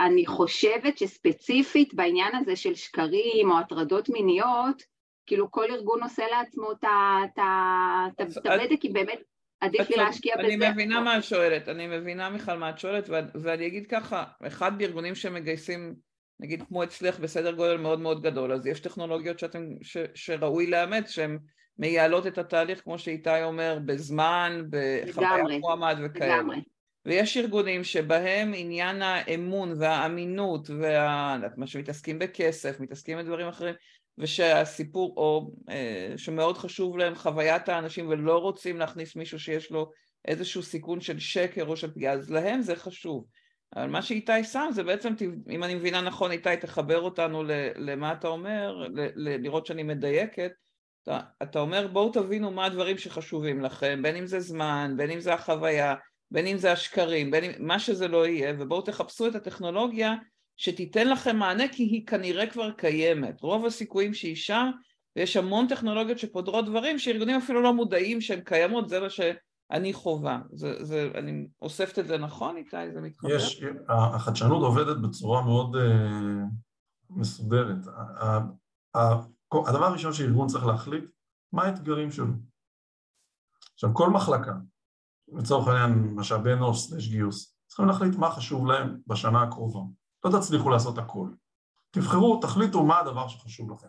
אני חושבת שספציפית בעניין הזה של שקרים או הטרדות מיניות, כאילו כל ארגון עושה לעצמו את הבדק, כי באמת עדיף לי להשקיע בזה. אני מבינה מה את שואלת, אני מבינה מיכל מה את שואלת, ואני אגיד ככה, אחד בארגונים שמגייסים, נגיד כמו אצלך בסדר גודל מאוד מאוד גדול, אז יש טכנולוגיות שאתם, ש, שראוי לאמץ, שהן מייעלות את התהליך, כמו שאיתי אומר, בזמן, בחוויה מועמד וכאלה. לגמרי. ויש ארגונים שבהם עניין האמון והאמינות וה... מה שמתעסקים בכסף, מתעסקים בדברים אחרים ושהסיפור, או אה, שמאוד חשוב להם חוויית האנשים ולא רוצים להכניס מישהו שיש לו איזשהו סיכון של שקר או של פגיעה, אז להם זה חשוב. אבל מה שאיתי שם זה בעצם, אם אני מבינה נכון איתי, תחבר אותנו למה אתה אומר, לראות שאני מדייקת, אתה, אתה אומר בואו תבינו מה הדברים שחשובים לכם, בין אם זה זמן, בין אם זה החוויה, בין אם זה השקרים, בין אם מה שזה לא יהיה, ובואו תחפשו את הטכנולוגיה שתיתן לכם מענה כי היא כנראה כבר קיימת. רוב הסיכויים שהיא שם, ויש המון טכנולוגיות שפודרות דברים שארגונים אפילו לא מודעים שהן קיימות, זה מה שאני חווה. זה, זה, אני אוספת את זה נכון איתי? זה מתחבר? יש, החדשנות עובדת בצורה מאוד uh, מסודרת. הדבר הראשון שארגון צריך להחליט, מה האתגרים שלו. עכשיו, כל מחלקה, לצורך העניין משאבי אנוש סלש גיוס, צריכים להחליט מה חשוב להם בשנה הקרובה. לא תצליחו לעשות הכל. תבחרו, תחליטו מה הדבר שחשוב לכם.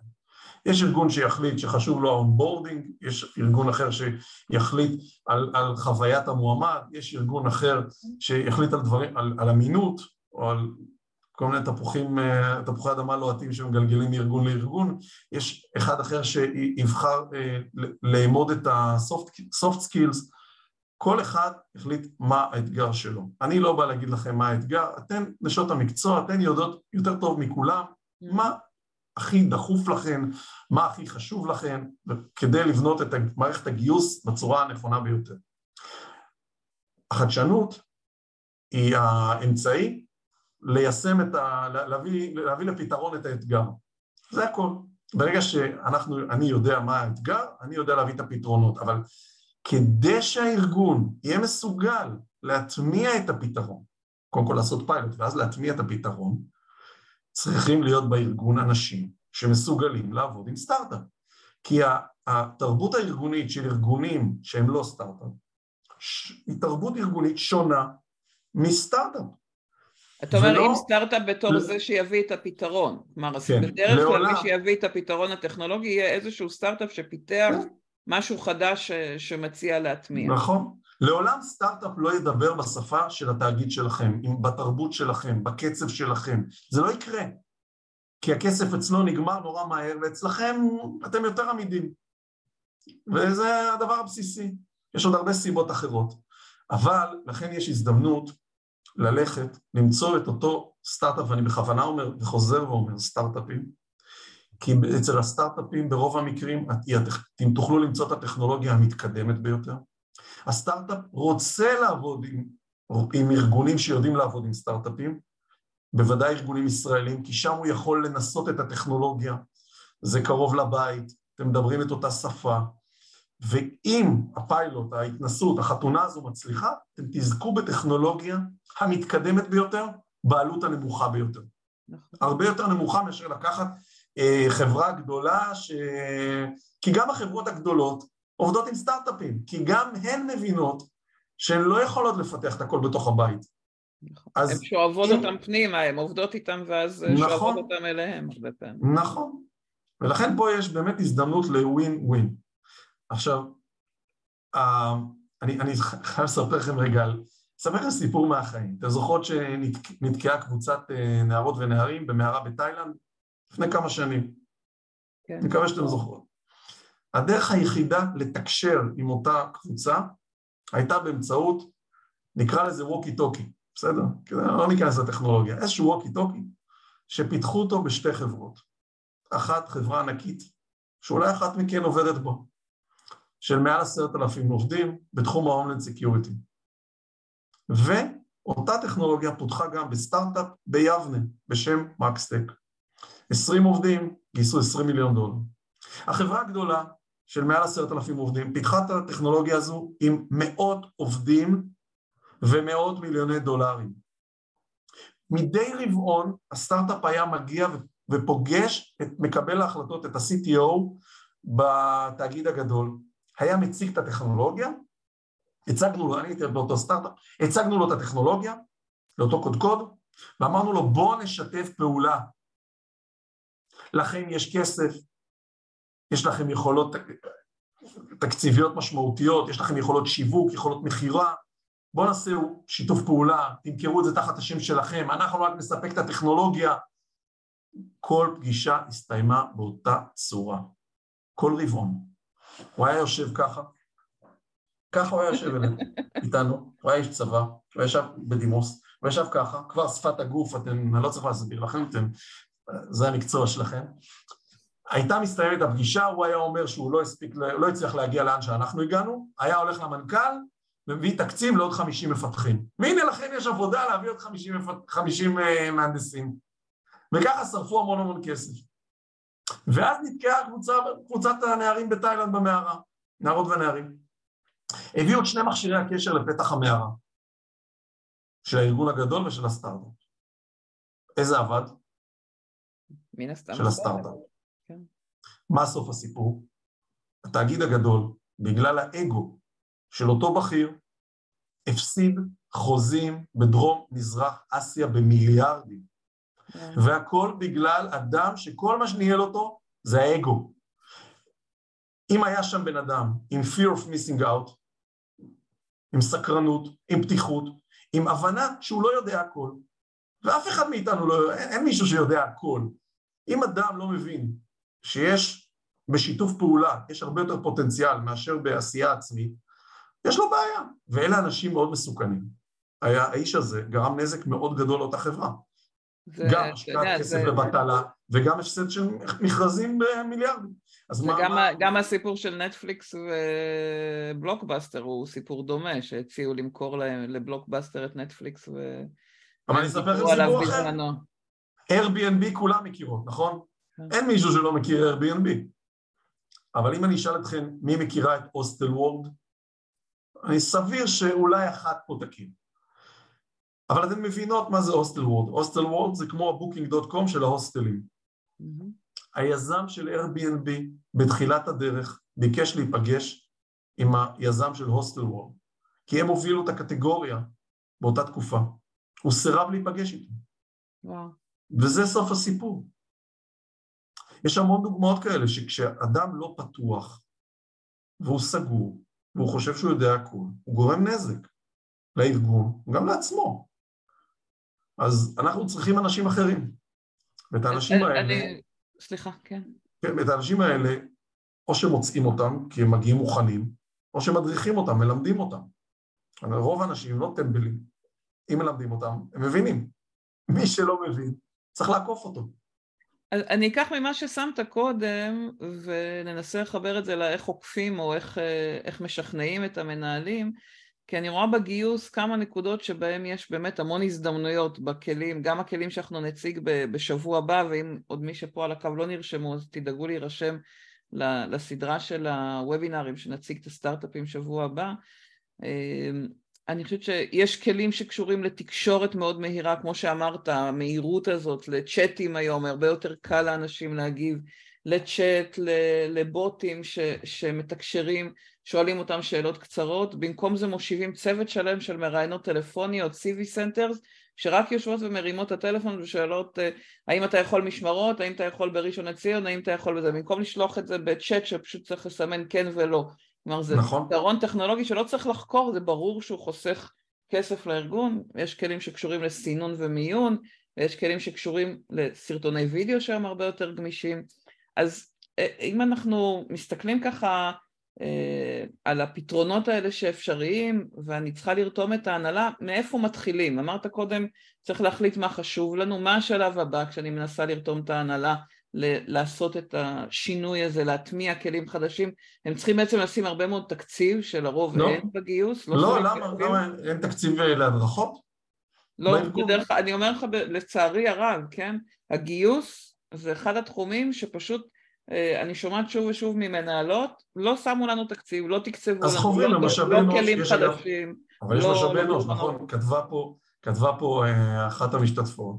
יש ארגון שיחליט שחשוב לו ה onboarding, יש ארגון אחר שיחליט על, על חוויית המועמד, יש ארגון אחר שיחליט על דברים, על, על אמינות, או על כל מיני תפוחים, אה, תפוחי אדמה לוהטים שמגלגלים מארגון לארגון, יש אחד אחר שיבחר אה, לאמוד את ה-soft skills, כל אחד החליט מה האתגר שלו. אני לא בא להגיד לכם מה האתגר, אתן נשות המקצוע, אתן יודעות יותר טוב מכולם מה הכי דחוף לכן, מה הכי חשוב לכן, כדי לבנות את מערכת הגיוס בצורה הנכונה ביותר. החדשנות היא האמצעי ליישם את ה... להביא, להביא לפתרון את האתגר. זה הכל. ברגע שאנחנו, אני יודע מה האתגר, אני יודע להביא את הפתרונות, אבל כדי שהארגון יהיה מסוגל להטמיע את הפתרון, קודם כל לעשות פיילוט ואז להטמיע את הפתרון, צריכים להיות בארגון אנשים שמסוגלים לעבוד עם סטארט-אפ. כי התרבות הארגונית של ארגונים שהם לא סטארט-אפ, היא תרבות ארגונית שונה מסטארט-אפ. אתה אומר, ולא... אם סטארט-אפ בתור. זה שיביא את הפתרון, כלומר, כן, בדרך כלל מי שיביא את הפתרון הטכנולוגי יהיה איזשהו סטארט-אפ שפיתח כן. משהו חדש שמציע להטמיע. נכון. לעולם סטארט-אפ לא ידבר בשפה של התאגיד שלכם, בתרבות שלכם, בקצב שלכם. זה לא יקרה. כי הכסף אצלו נגמר נורא מהר, ואצלכם אתם יותר עמידים. וזה הדבר הבסיסי. יש עוד הרבה סיבות אחרות. אבל לכן יש הזדמנות ללכת, למצוא את אותו סטארט-אפ, ואני בכוונה אומר וחוזר ואומר סטארט-אפים, כי אצל הסטארט-אפים ברוב המקרים אתם תוכלו למצוא את הטכנולוגיה המתקדמת ביותר. הסטארט-אפ רוצה לעבוד עם, עם ארגונים שיודעים לעבוד עם סטארט-אפים, בוודאי ארגונים ישראלים, כי שם הוא יכול לנסות את הטכנולוגיה, זה קרוב לבית, אתם מדברים את אותה שפה, ואם הפיילוט, ההתנסות, החתונה הזו מצליחה, אתם תזכו בטכנולוגיה המתקדמת ביותר, בעלות הנמוכה ביותר. נכון. הרבה יותר נמוכה מאשר לקחת אה, חברה גדולה, ש... כי גם החברות הגדולות עובדות עם סטארט-אפים, כי גם הן מבינות שהן לא יכולות לפתח את הכל בתוך הבית. נכון. הן שואבות אם... אותם פנימה, הן עובדות איתם ואז נכון, שואבות אותם אליהם הרבה פעמים. נכון, ולכן פה יש באמת הזדמנות לווין ווין. עכשיו, אה, אני, אני חייב לספר לכם רגע על, אספר לכם סיפור מהחיים. אתם זוכרות שנתקעה קבוצת אה, נערות ונערים במערה בתאילנד לפני כמה שנים? כן. אני מקווה שאתם זוכרות. הדרך היחידה לתקשר עם אותה קבוצה הייתה באמצעות, נקרא לזה ווקי טוקי, בסדר? לא ניכנס לטכנולוגיה, איזשהו ווקי טוקי שפיתחו אותו בשתי חברות. אחת חברה ענקית, שאולי אחת מכן עובדת בו, של מעל עשרת אלפים עובדים בתחום ה-Homeland Security. ואותה טכנולוגיה פותחה גם בסטארט-אפ ביבנה בשם מקסטק. עשרים עובדים, גייסו עשרים מיליון דולר. החברה הגדולה של מעל עשרת אלפים עובדים פיתחה את הטכנולוגיה הזו עם מאות עובדים ומאות מיליוני דולרים. מדי רבעון הסטארט-אפ היה מגיע ופוגש את מקבל ההחלטות, את ה-CTO בתאגיד הגדול, היה מציג את הטכנולוגיה, הצגנו לו, אני הייתי באותו סטארט-אפ, הצגנו לו את הטכנולוגיה, לאותו קודקוד, ואמרנו לו בוא נשתף פעולה. לכם יש כסף, יש לכם יכולות תקציביות משמעותיות, יש לכם יכולות שיווק, יכולות מכירה, בואו נעשה שיתוף פעולה, תמכרו את זה תחת השם שלכם, אנחנו רק נספק את הטכנולוגיה. כל פגישה הסתיימה באותה צורה, כל רבעון. הוא היה יושב ככה, ככה הוא היה יושב אלינו, איתנו, הוא היה איש צבא, הוא ישב בדימוס, הוא ישב ככה, כבר שפת הגוף, אתם, אני לא צריך להסביר לכם, אתם, זה המקצוע שלכם. הייתה מסתיימת הפגישה, הוא היה אומר שהוא לא הספיק, לא הצליח להגיע לאן שאנחנו הגענו, היה הולך למנכ"ל ומביא תקציב לעוד 50 מפתחים. והנה לכן יש עבודה להביא עוד 50, 50 אה, מהנדסים. וככה שרפו המון המון כסף. ואז נתקעה קבוצה, קבוצת הנערים בתאילנד במערה, נערות ונערים. הביאו את שני מכשירי הקשר לפתח המערה, של הארגון הגדול ושל הסטארט-אפ. איזה עבד? מן הסתם. של הסטארט-אפ. מה סוף הסיפור? התאגיד הגדול, בגלל האגו של אותו בכיר, הפסיד חוזים בדרום מזרח אסיה במיליארדים. כן. והכל בגלל אדם שכל מה שניהל אותו זה האגו. אם היה שם בן אדם עם fear of missing out, עם סקרנות, עם פתיחות, עם הבנה שהוא לא יודע הכל, ואף אחד מאיתנו לא, אין, אין מישהו שיודע הכל. אם אדם לא מבין שיש בשיתוף פעולה, יש הרבה יותר פוטנציאל מאשר בעשייה עצמית, יש לו בעיה, ואלה אנשים מאוד מסוכנים. האיש הזה גרם נזק מאוד גדול לאותה חברה. גם השקעת כסף זה... בבטלה, וגם הפסד של מכרזים במיליארדים. אז וגם מה... גם הסיפור של נטפליקס ובלוקבאסטר הוא סיפור דומה, שהציעו למכור להם, לבלוקבאסטר את נטפליקס ו... אבל אני אספר לכם סיפור אחר. Airbnb כולם מכירות, נכון? אין מישהו שלא מכיר Airbnb. אבל אם אני אשאל אתכם מי מכירה את Hostelworld, אני סביר שאולי אחת פה תכיר. אבל אתן מבינות מה זה Hostelworld. Hostelworld זה כמו ה Booking dot com של ההוסטלים. Mm-hmm. היזם של Airbnb בתחילת הדרך ביקש להיפגש עם היזם של Hostelworld, כי הם הובילו את הקטגוריה באותה תקופה. הוא סירב להיפגש איתו. וואו. וזה סוף הסיפור. יש המון דוגמאות כאלה שכשאדם לא פתוח והוא סגור והוא חושב שהוא יודע הכול, הוא גורם נזק לארגון, גם לעצמו. אז אנחנו צריכים אנשים אחרים. ואת האנשים האלה, אני- סליחה, כן. כן, ואת האנשים האלה, או שמוצאים אותם כי הם מגיעים מוכנים, או שמדריכים אותם, מלמדים אותם. אבל רוב האנשים לא טמבלים. אם מלמדים אותם, הם מבינים. מי שלא מבין, צריך לעקוף אותו. אני אקח ממה ששמת קודם וננסה לחבר את זה לאיך עוקפים או איך, אה, איך משכנעים את המנהלים כי אני רואה בגיוס כמה נקודות שבהם יש באמת המון הזדמנויות בכלים, גם הכלים שאנחנו נציג בשבוע הבא ואם עוד מי שפה על הקו לא נרשמו אז תדאגו להירשם לסדרה של הוובינארים שנציג את הסטארט-אפים שבוע הבא. אמ, אני חושבת שיש כלים שקשורים לתקשורת מאוד מהירה, כמו שאמרת, המהירות הזאת, לצ'אטים היום, הרבה יותר קל לאנשים להגיב לצ'אט, לבוטים ש, שמתקשרים, שואלים אותם שאלות קצרות, במקום זה מושיבים צוות שלם של מראיינות טלפוניות, CV Centers, שרק יושבות ומרימות את הטלפון ושואלות אה, האם אתה יכול משמרות, האם אתה יכול בראשון לציון, האם אתה יכול בזה, במקום לשלוח את זה בצ'אט שפשוט צריך לסמן כן ולא. כלומר זה נכון. פתרון טכנולוגי שלא צריך לחקור, זה ברור שהוא חוסך כסף לארגון, יש כלים שקשורים לסינון ומיון, ויש כלים שקשורים לסרטוני וידאו שהם הרבה יותר גמישים. אז אה, אם אנחנו מסתכלים ככה אה, על הפתרונות האלה שאפשריים, ואני צריכה לרתום את ההנהלה, מאיפה מתחילים? אמרת קודם, צריך להחליט מה חשוב לנו, מה השלב הבא כשאני מנסה לרתום את ההנהלה לעשות את השינוי הזה, להטמיע כלים חדשים, הם צריכים בעצם לשים הרבה מאוד תקציב שלרוב לא. אין בגיוס. לא, שמים למה? למה אין תקציב אה, להדרכות? לא? בדרך כלל, אני אומר לך, לצערי הרב, כן? הגיוס זה אחד התחומים שפשוט, אה, אני שומעת שוב ושוב ממנהלות, לא שמו לנו תקציב, לא תקצבו לנו, אז חוברים לא- למשאבי לא אנוש, כלים יש חדשים. אבל יש לא- משאבי לא אנוש, מוכנות. נכון? כתבה פה, כתבה פה אה, אחת המשתתפות,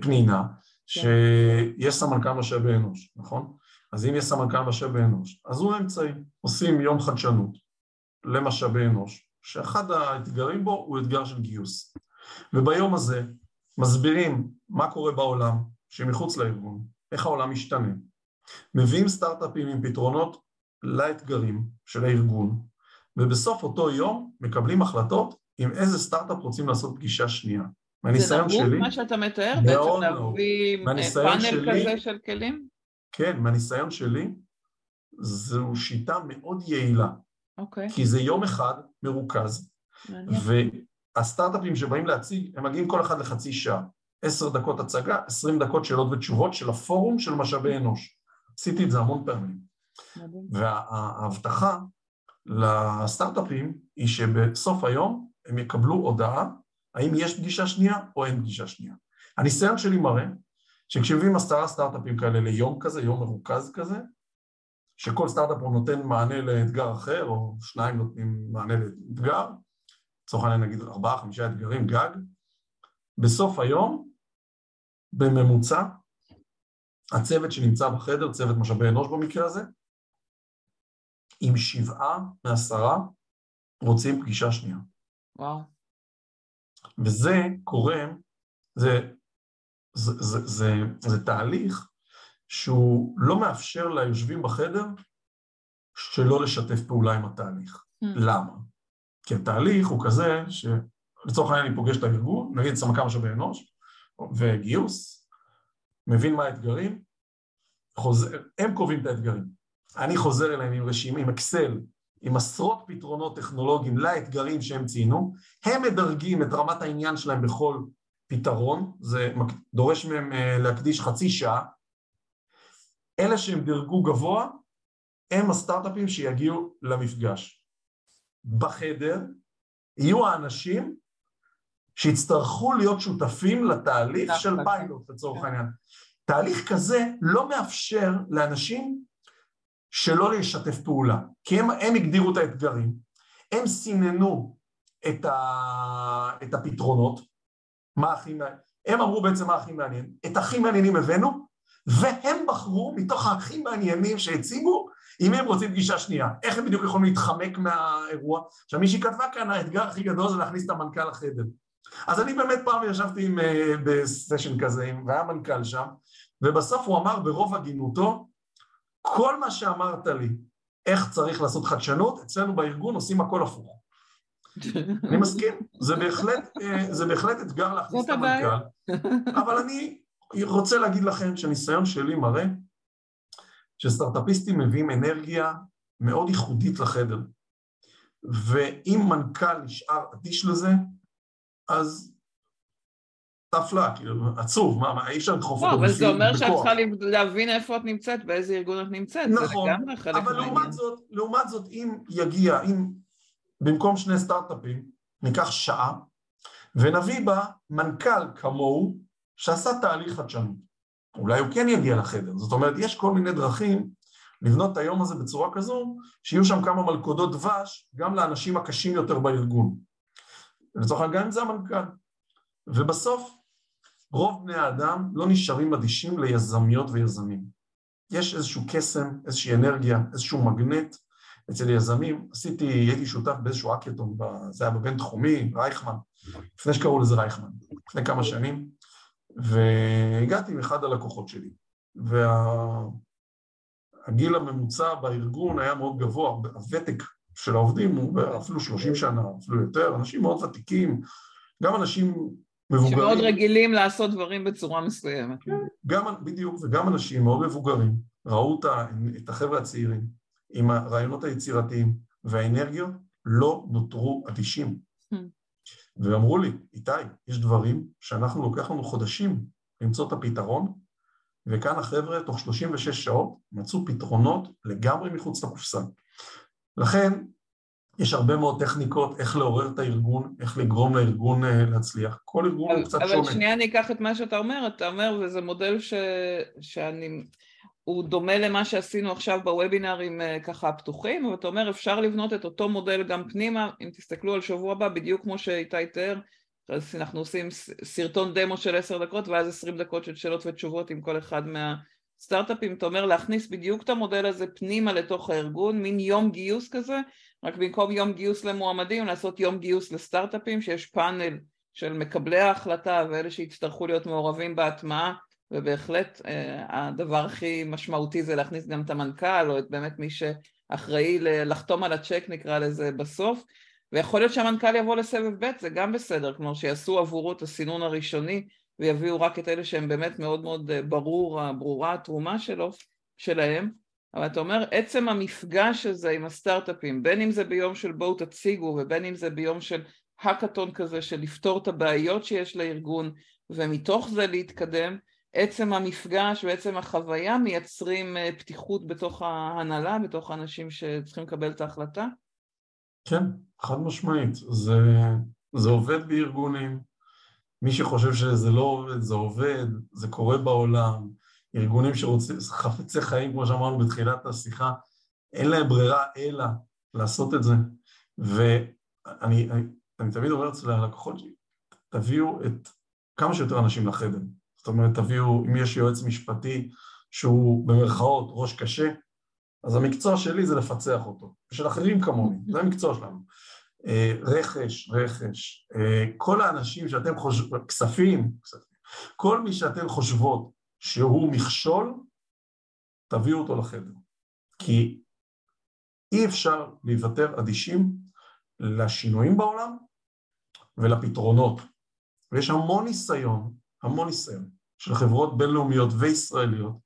פנינה. שיש סמנכ"ל משאבי אנוש, נכון? אז אם יש סמנכ"ל משאבי אנוש, אז הוא האמצעי. עושים יום חדשנות למשאבי אנוש, שאחד האתגרים בו הוא אתגר של גיוס. וביום הזה מסבירים מה קורה בעולם שמחוץ לארגון, איך העולם משתנה. מביאים סטארט-אפים עם פתרונות לאתגרים של הארגון, ובסוף אותו יום מקבלים החלטות עם איזה סטארט-אפ רוצים לעשות פגישה שנייה. זה מהניסיון שלי, מה שאתה מתאר? בעצם. להביא פאנל שלי- כזה של כלים? כן, מהניסיון שלי, זו שיטה מאוד יעילה, אוקיי, כי זה יום אחד מרוכז. והסטארט-אפים שבאים להציג, הם מגיעים כל אחד לחצי שעה. עשר דקות הצגה, עשרים דקות שאלות ותשובות של הפורום של משאבי אנוש. עשיתי את זה המון פעמים. וההבטחה לסטארט-אפים היא שבסוף היום הם יקבלו הודעה האם יש פגישה שנייה או אין פגישה שנייה. הניסיון שלי מראה שכשמביאים עשרה סטארט-אפים כאלה ליום כזה, יום מרוכז כזה, שכל סטארט-אפ הוא נותן מענה לאתגר אחר, או שניים נותנים מענה לאתגר, לצורך העניין נגיד ארבעה, חמישה אתגרים גג, בסוף היום, בממוצע, הצוות שנמצא בחדר, צוות משאבי אנוש במקרה הזה, עם שבעה מעשרה רוצים פגישה שנייה. וואו, וזה קורה, זה, זה, זה, זה, זה תהליך שהוא לא מאפשר ליושבים בחדר שלא לשתף פעולה עם התהליך. Hmm. למה? כי התהליך הוא כזה שלצורך העניין אני פוגש את הארגון, נגיד סמנכ"ל משאבי אנוש וגיוס, מבין מה האתגרים, חוזר, הם קובעים את האתגרים. אני חוזר אליהם עם רשימה, עם אקסל, עם עשרות פתרונות טכנולוגיים לאתגרים שהם ציינו, הם מדרגים את רמת העניין שלהם בכל פתרון, זה דורש מהם אה, להקדיש חצי שעה. אלה שהם דירגו גבוה, הם הסטארט-אפים שיגיעו למפגש. בחדר יהיו האנשים שיצטרכו להיות שותפים לתהליך של. פיילוט לצורך כן. העניין. תהליך כזה לא מאפשר לאנשים שלא לשתף פעולה, כי הם, הם הגדירו את האתגרים, הם סיננו את, ה, את הפתרונות, מה הכי מעניין, הם אמרו בעצם מה הכי מעניין, את הכי מעניינים הבאנו, והם בחרו מתוך הכי מעניינים שהציגו, אם הם רוצים פגישה שנייה, איך הם בדיוק יכולים להתחמק מהאירוע. עכשיו מישהי כתבה כאן, האתגר הכי גדול זה להכניס את המנכ"ל לחדר. אז אני באמת פעם ישבתי עם, אה, בסשן כזה, והיה מנכ"ל שם, ובסוף הוא אמר ברוב הגינותו, כל מה שאמרת לי, איך צריך לעשות חדשנות, אצלנו בארגון עושים הכל הפוך. אני מסכים, זה בהחלט, אה, זה בהחלט אתגר להכניס את. המנכ"ל, אבל אני רוצה להגיד לכם שהניסיון שלי מראה שסטארט-אפיסטים מביאים אנרגיה מאוד ייחודית לחדר. ואם מנכ"ל נשאר אדיש לזה, אז תפלה, כאילו, עצוב, מה, מה, אי אפשר לדחוף לא, אותו בכוח. אבל זה אומר שאת צריכה להבין איפה את נמצאת, באיזה ארגון את נמצאת, נכון, אבל לעומת זאת, לעומת זאת, אם יגיע, אם במקום שני סטארט-אפים, ניקח שעה, ונביא בה מנכ"ל כמוהו, שעשה תהליך חדשנות. אולי הוא כן יגיע לחדר. זאת אומרת, יש כל מיני דרכים לבנות את היום הזה בצורה כזו, שיהיו שם כמה מלכודות דבש גם לאנשים הקשים יותר בארגון. לצורך העניין, גם אם זה המנכ"ל. ובסוף, רוב בני האדם לא נשארים אדישים ליזמיות ויזמים. יש איזשהו קסם, איזושהי אנרגיה, איזשהו מגנט אצל יזמים. עשיתי, הייתי שותף באיזשהו אקטון, זה היה בבינתחומי, רייכמן, לפני שקראו לזה רייכמן, לפני כמה שנים, והגעתי עם אחד הלקוחות שלי, והגיל וה... הממוצע בארגון היה מאוד גבוה, הוותק של העובדים הוא אפילו 30 שנה, אפילו יותר, אנשים מאוד ותיקים, גם אנשים מבוגרים. שמאוד רגילים לעשות דברים בצורה מסוימת. כן, גם, בדיוק, וגם אנשים מאוד מבוגרים, ראו את החבר'ה הצעירים עם הרעיונות היצירתיים והאנרגיות, לא נותרו אדישים. Hmm. ואמרו לי, איתי, יש דברים שאנחנו לוקח לנו חודשים למצוא את הפתרון, וכאן החבר'ה תוך 36 שעות מצאו פתרונות לגמרי מחוץ לקופסה. לכן, יש הרבה מאוד טכניקות איך לעורר את הארגון, איך לגרום לארגון אה, להצליח. כל ארגון אבל, הוא קצת אבל שונה. אבל שנייה אני אקח את מה שאתה אומר, אתה אומר, וזה מודל ש... שאני... הוא דומה למה שעשינו עכשיו בוובינארים אה, ככה הפתוחים, ואתה אומר אפשר לבנות את אותו מודל גם פנימה, אם תסתכלו על שבוע הבא, בדיוק כמו שאיתי תיאר, אז אנחנו עושים סרטון דמו של עשר דקות ואז עשרים דקות של שאלות ותשובות עם כל אחד מהסטארט-אפים, אתה אומר להכניס בדיוק את המודל הזה פנימה לתוך הארגון, מין יום גיוס כזה, רק במקום יום גיוס למועמדים, לעשות יום גיוס לסטארט-אפים, שיש פאנל של מקבלי ההחלטה ואלה שיצטרכו להיות מעורבים בהטמעה ובהחלט אה, הדבר הכי משמעותי זה להכניס גם את המנכ"ל או את באמת מי שאחראי לחתום על הצ'ק נקרא לזה בסוף. ויכול להיות שהמנכ"ל יבוא לסבב ב' זה גם בסדר, כלומר שיעשו עבורו את הסינון הראשוני ויביאו רק את אלה שהם באמת מאוד מאוד אה, ברור, ברורה התרומה שלו, שלהם אבל אתה אומר עצם המפגש הזה עם הסטארט-אפים בין אם זה ביום של בואו תציגו ובין אם זה ביום של האקתון כזה של לפתור את הבעיות שיש לארגון ומתוך זה להתקדם עצם המפגש ועצם החוויה מייצרים אה, פתיחות בתוך ההנהלה, בתוך האנשים שצריכים לקבל את ההחלטה? כן, חד משמעית. זה, זה עובד בארגונים. מי שחושב שזה לא עובד, זה עובד, זה קורה בעולם. ארגונים שרוצים, חפצי חיים, כמו שאמרנו בתחילת השיחה, אין להם ברירה אלא לעשות את זה. ואני אני, אני תמיד אומר אצל הלקוחות שלי, תביאו את כמה שיותר אנשים לחדר. זאת אומרת, תביאו, אם יש יועץ משפטי שהוא במרכאות ראש קשה, אז המקצוע שלי זה לפצח אותו, ושל אחרים כמוני, זה המקצוע שלנו. אה, רכש, רכש, אה, כל האנשים שאתם חושבים, כספים, כל מי שאתן חושבות שהוא מכשול, תביאו אותו לחדר. כי אי אפשר להיוותר אדישים לשינויים בעולם ולפתרונות. ויש המון ניסיון המון ניסיון של חברות בינלאומיות וישראליות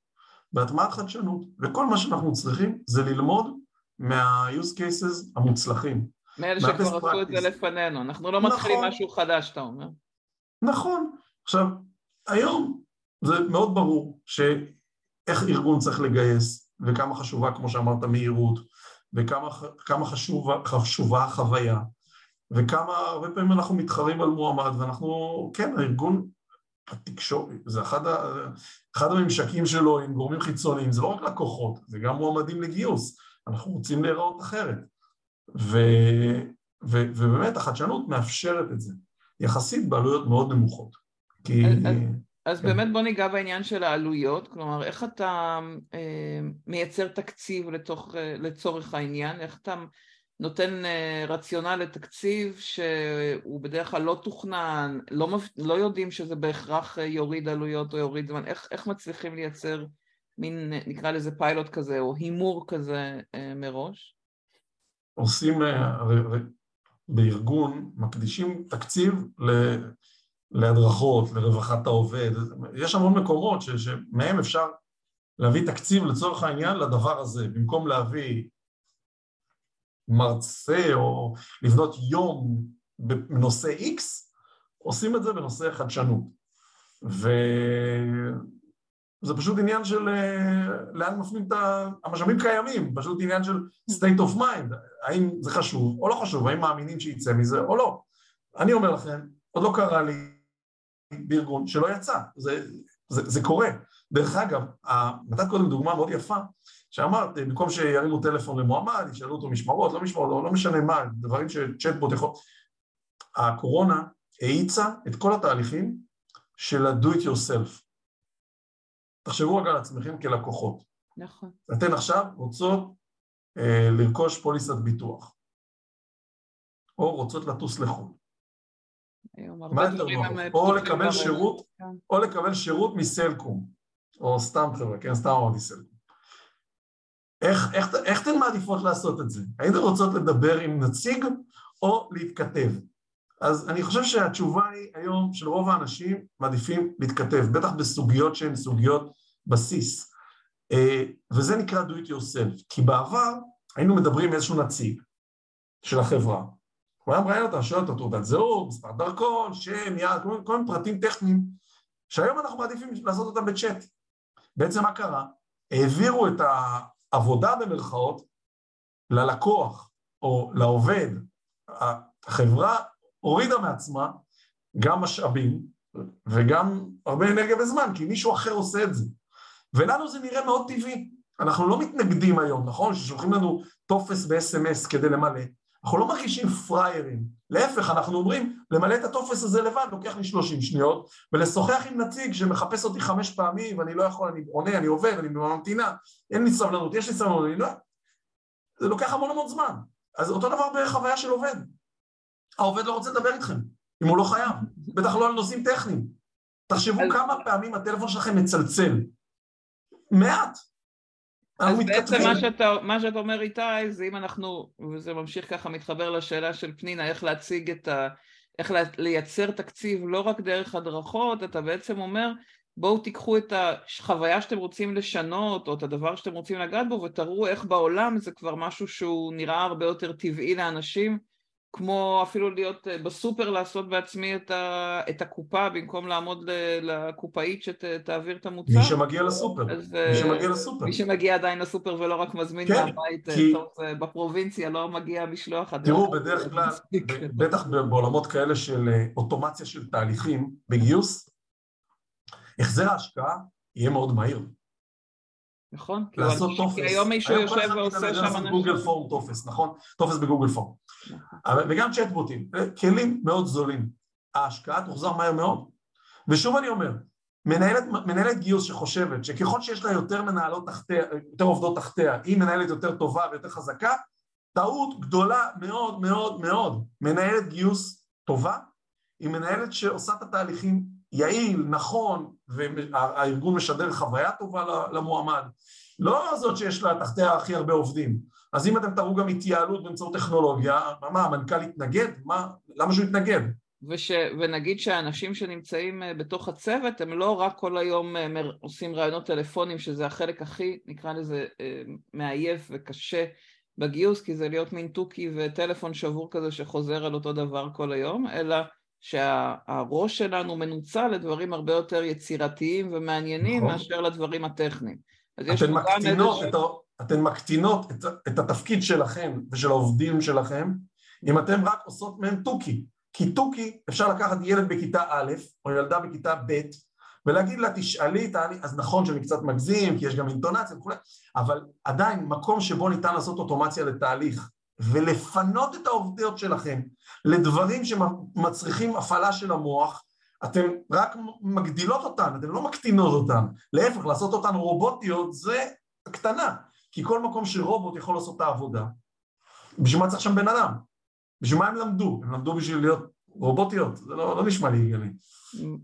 בהטמעת חדשנות, וכל מה שאנחנו צריכים זה ללמוד מה-use cases המוצלחים. מאלה שכבר עשו את זה לפנינו, אנחנו לא מתחילים נכון, משהו חדש, אתה אומר. נכון. עכשיו, היום זה מאוד ברור שאיך ארגון צריך לגייס, וכמה חשובה, כמו שאמרת, מהירות, וכמה חשובה, חשובה החוויה, וכמה, הרבה פעמים אנחנו מתחרים על מועמד, ואנחנו, כן, הארגון התקשורת, זה אחד, ה, אחד הממשקים שלו עם גורמים חיצוניים, זה לא רק לקוחות, זה גם מועמדים לגיוס, אנחנו רוצים להיראות אחרת. ו, ו, ובאמת החדשנות מאפשרת את זה, יחסית בעלויות מאוד נמוכות. כי... אז, אז כן. באמת בוא ניגע בעניין של העלויות, כלומר איך אתה אה, מייצר תקציב לתוך, אה, לצורך העניין, איך אתה נותן אה, רציונל לתקציב שהוא בדרך כלל לא תוכנן, לא, לא יודעים שזה בהכרח אה, יוריד עלויות או יוריד זמן, איך, איך מצליחים לייצר מין, נקרא לזה פיילוט כזה או הימור כזה אה, מראש? עושים, בארגון מקדישים תקציב להדרכות, לרווחת העובד, יש המון מקומות ש, שמהם אפשר להביא תקציב לצורך העניין לדבר הזה, במקום להביא מרצה או לבנות יום בנושא X, עושים את זה בנושא חדשנות. וזה פשוט עניין של אה, לאן מפנים את המשאבים קיימים, פשוט עניין של state of mind, האם זה חשוב או לא חשוב, האם מאמינים שיצא מזה או לא. אני אומר לכם, עוד לא קרה לי בארגון שלא יצא, זה, זה, זה קורה. דרך אגב, נתת קודם דוגמה מאוד יפה, שאמרת, במקום שירימו טלפון למועמד, ישאלו אותו משמרות, לא משמרות, לא, לא משנה מה, דברים שצ'טבוט יכול... הקורונה האיצה את כל התהליכים של ה-do it yourself. תחשבו רגע על עצמכם כלקוחות. נכון. אתן עכשיו רוצות אה, לרכוש פוליסת ביטוח, או רוצות לטוס לחו"ל. מה יותר נוח? או לקבל שירות, כן. או לקבל שירות מסלקום, או סתם חבר'ה, כן, סתם אמרתי סלקום. איך, איך, איך אתן מעדיפות לעשות את זה? האם אתן רוצות לדבר עם נציג או להתכתב? אז אני חושב שהתשובה היא היום של רוב האנשים מעדיפים להתכתב, בטח בסוגיות שהן סוגיות בסיס. אה, וזה נקרא do it yourself, כי בעבר היינו מדברים עם איזשהו נציג של החברה, הוא היה מראיין אותה, שואל אותו תעודת זהות, מספר דרכון, שם, יד, כל מיני פרטים טכניים, שהיום אנחנו מעדיפים לעשות אותם בצ'אט. בעצם מה קרה? העבירו את העבודה במרכאות ללקוח או לעובד. החברה הורידה מעצמה גם משאבים וגם הרבה אנרגיה וזמן, כי מישהו אחר עושה את זה. ולנו זה נראה מאוד טבעי. אנחנו לא מתנגדים היום, נכון? ששולחים לנו טופס ב-SMS כדי למלא. אנחנו לא מרגישים פריירים, להפך, אנחנו אומרים, למלא את הטופס הזה לבד לוקח לי 30 שניות, ולשוחח עם נציג שמחפש אותי חמש פעמים, ואני לא יכול, אני עונה, אני עובד, אני ממתינה, אין לי סבלנות, יש לי סבלנות, אני לא... זה לוקח המון המון זמן. אז אותו דבר בחוויה של עובד. העובד לא רוצה לדבר איתכם, אם הוא לא חייב, בטח לא על נושאים טכניים. תחשבו כמה פעמים הטלפון שלכם מצלצל. מעט. אז בעצם מה שאתה, מה שאתה אומר איתי זה אם אנחנו, וזה ממשיך ככה מתחבר לשאלה של פנינה, איך להציג את ה... איך לייצר תקציב לא רק דרך הדרכות, אתה בעצם אומר בואו תיקחו את החוויה שאתם רוצים לשנות או את הדבר שאתם רוצים לגעת בו ותראו איך בעולם זה כבר משהו שהוא נראה הרבה יותר טבעי לאנשים כמו אפילו להיות אה, בסופר לעשות בעצמי את, ה, את הקופה במקום לעמוד לקופאית שתעביר את המוצר. מי שמגיע לסופר, אז, מי שמגיע אה, לסופר. מי שמגיע עדיין לסופר ולא רק מזמין כן, מהבית, אה, כי... טוב, בפרובינציה לא מגיע משלוח. תראו, בדרך כלל, (laughs) בטח בעולמות כאלה של אוטומציה של תהליכים בגיוס, החזר ההשקעה יהיה מאוד מהיר. נכון? לעשות טופס. כי היום מישהו יושב ועושה שם אנשים. גוגל פורם טופס, נכון? טופס ב Google Form. נכון. וגם צ'טבוטים, כלים מאוד זולים. ההשקעה תוחזר מהר מאוד. ושוב אני אומר, מנהלת, מנהלת גיוס שחושבת שככל שיש לה יותר מנהלות תחתיה, יותר עובדות תחתיה, היא מנהלת יותר טובה ויותר חזקה, טעות גדולה מאוד מאוד מאוד. מנהלת גיוס טובה היא מנהלת שעושה את התהליכים יעיל, נכון, והארגון משדר חוויה טובה למועמד. לא זאת שיש לה תחתיה הכי הרבה עובדים. אז אם אתם תראו גם התייעלות באמצעות טכנולוגיה, מה, המנכ"ל יתנגד? מה, למה שהוא יתנגד? וש, ונגיד שהאנשים שנמצאים אה, בתוך הצוות הם לא רק כל היום אה, עושים רעיונות טלפונים שזה החלק הכי נקרא לזה אה, מעייף וקשה בגיוס כי זה להיות מין תוכי וטלפון שבור כזה שחוזר על אותו דבר כל היום אלא שהראש שלנו מנוצל לדברים הרבה יותר יצירתיים ומעניינים נכון. מאשר לדברים הטכניים. אתן מקטינות, איזוש... את, אתן מקטינות את, את התפקיד שלכם ושל העובדים שלכם אם אתן רק עושות מהם תוכי. כי תוכי אפשר לקחת ילד בכיתה א' או ילדה בכיתה ב' ולהגיד לה תשאלי, תעני, אז נכון שאני קצת מגזים כי יש גם אינטונציה וכו', אבל עדיין מקום שבו ניתן לעשות אוטומציה לתהליך ולפנות את העובדות שלכם לדברים שמצריכים הפעלה של המוח, אתן רק מגדילות אותן, אתן לא מקטינות אותן, להפך, לעשות אותן רובוטיות זה הקטנה, כי כל מקום שרובוט יכול לעשות את העבודה, בשביל מה צריך שם בן אדם? בשביל מה הם למדו? הם למדו בשביל להיות רובוטיות, זה לא, לא נשמע לי הגיוני.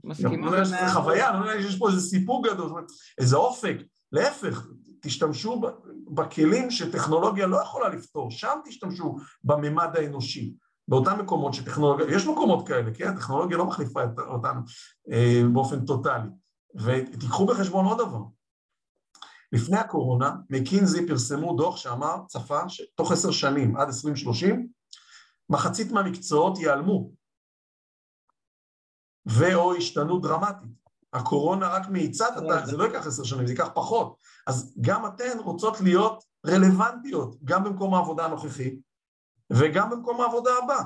מסכימה. לא זה חוויה, לא נראה שיש פה איזה סיפור גדול, איזה אופק, להפך, תשתמשו בכלים שטכנולוגיה לא יכולה לפתור, שם תשתמשו בממד האנושי. באותם מקומות שטכנולוגיה, יש מקומות כאלה, כן? הטכנולוגיה לא מחליפה אותנו אה, באופן טוטאלי. ותיקחו בחשבון עוד דבר, לפני הקורונה, מקינזי פרסמו דוח שאמר, צפה, שתוך עשר שנים, עד 2030, מחצית מהמקצועות ייעלמו, ו/או השתנו דרמטית. הקורונה רק מאיצה, זה לא ייקח עשר שנים, זה ייקח פחות. אז גם אתן רוצות להיות רלוונטיות, גם במקום העבודה הנוכחי, וגם במקום העבודה הבא.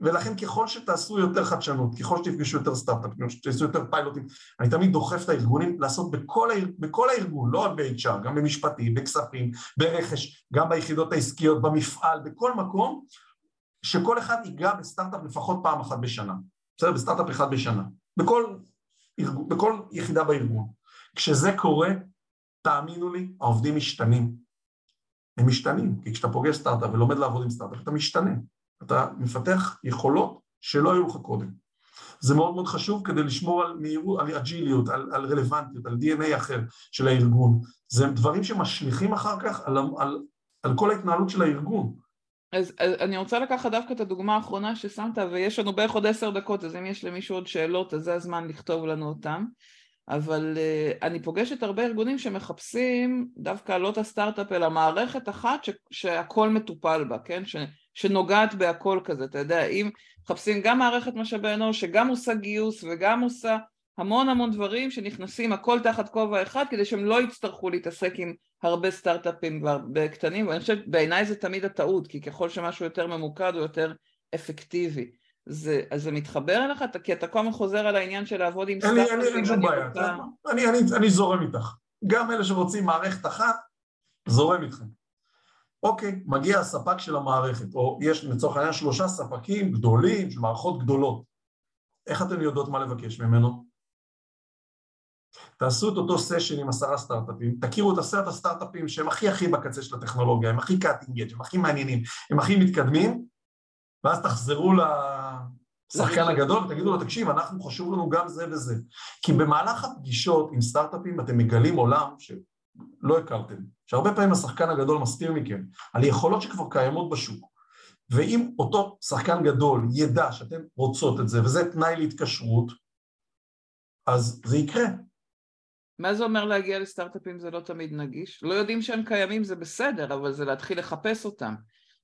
ולכן ככל שתעשו יותר חדשנות, ככל שתפגשו יותר סטארט-אפים, שתעשו יותר פיילוטים, אני תמיד דוחף את הארגונים לעשות בכל, האר... בכל הארגון, לא רק ב-HR, גם במשפטים, בכספים, ברכש, גם ביחידות העסקיות, במפעל, בכל מקום, שכל אחד ייגע בסטארט-אפ לפחות פעם אחת בשנה, בסדר? בסטארט-אפ אחד בשנה, בכל, ארגון, בכל יחידה בארגון. כשזה קורה, תאמינו לי, העובדים משתנים. הם משתנים, כי כשאתה פוגש סטארט-אפ ולומד לעבוד עם סטארט-אפ, אתה משתנה. אתה מפתח יכולות שלא היו לך קודם. זה מאוד מאוד חשוב כדי לשמור על מהירות, על אג'יליות, על, על רלוונטיות, על DNA אחר של הארגון. זה דברים שמשליכים אחר כך על, על, על כל ההתנהלות של הארגון. אז, אז אני רוצה לקחת דווקא את הדוגמה האחרונה ששמת, ויש לנו בערך עוד עשר דקות, אז אם יש למישהו עוד שאלות, אז זה הזמן לכתוב לנו אותן. אבל uh, אני פוגשת הרבה ארגונים שמחפשים דווקא לא את הסטארט-אפ, אלא מערכת אחת ש, שהכל מטופל בה, כן? ש, שנוגעת בהכל כזה, אתה יודע, אם מחפשים גם מערכת משאבי אנוש שגם עושה גיוס וגם עושה המון המון דברים שנכנסים הכל תחת כובע אחד כדי שהם לא יצטרכו להתעסק עם הרבה סטארט-אפים קטנים ואני חושבת בעיניי זה תמיד הטעות כי ככל שמשהו יותר ממוקד הוא יותר אפקטיבי זה, אז זה מתחבר אליך? כי אתה כל הזמן חוזר על העניין של לעבוד עם סטארט-אפים. אין לי שום בעיה, רוצה... אני, אני, אני זורם איתך. גם אלה שרוצים מערכת אחת, זורם איתכם. אוקיי, מגיע הספק של המערכת, או יש לצורך העניין שלושה ספקים גדולים, של מערכות גדולות. איך אתן יודעות מה לבקש ממנו? תעשו את אותו סשן עם עשרה סטארט-אפים, תכירו את עשרת הסטארט-אפים שהם הכי הכי בקצה של הטכנולוגיה, הם הכי cutting הם הכי מעניינים, הם הכי מתקדמים, ואז תחזרו לשחקן הגדול ותגידו לו, תקשיב, אנחנו חשוב לנו גם זה וזה. כי במהלך הפגישות עם סטארט-אפים אתם מגלים עולם שלא הכרתם, שהרבה פעמים השחקן הגדול מסתיר מכם, על יכולות שכבר קיימות בשוק. ואם אותו שחקן גדול ידע שאתם רוצות את זה, וזה תנאי להתקשרות, אז זה יקרה. מה זה אומר להגיע לסטארט-אפים זה לא תמיד נגיש? לא יודעים שהם קיימים זה בסדר, אבל זה להתחיל לחפש אותם.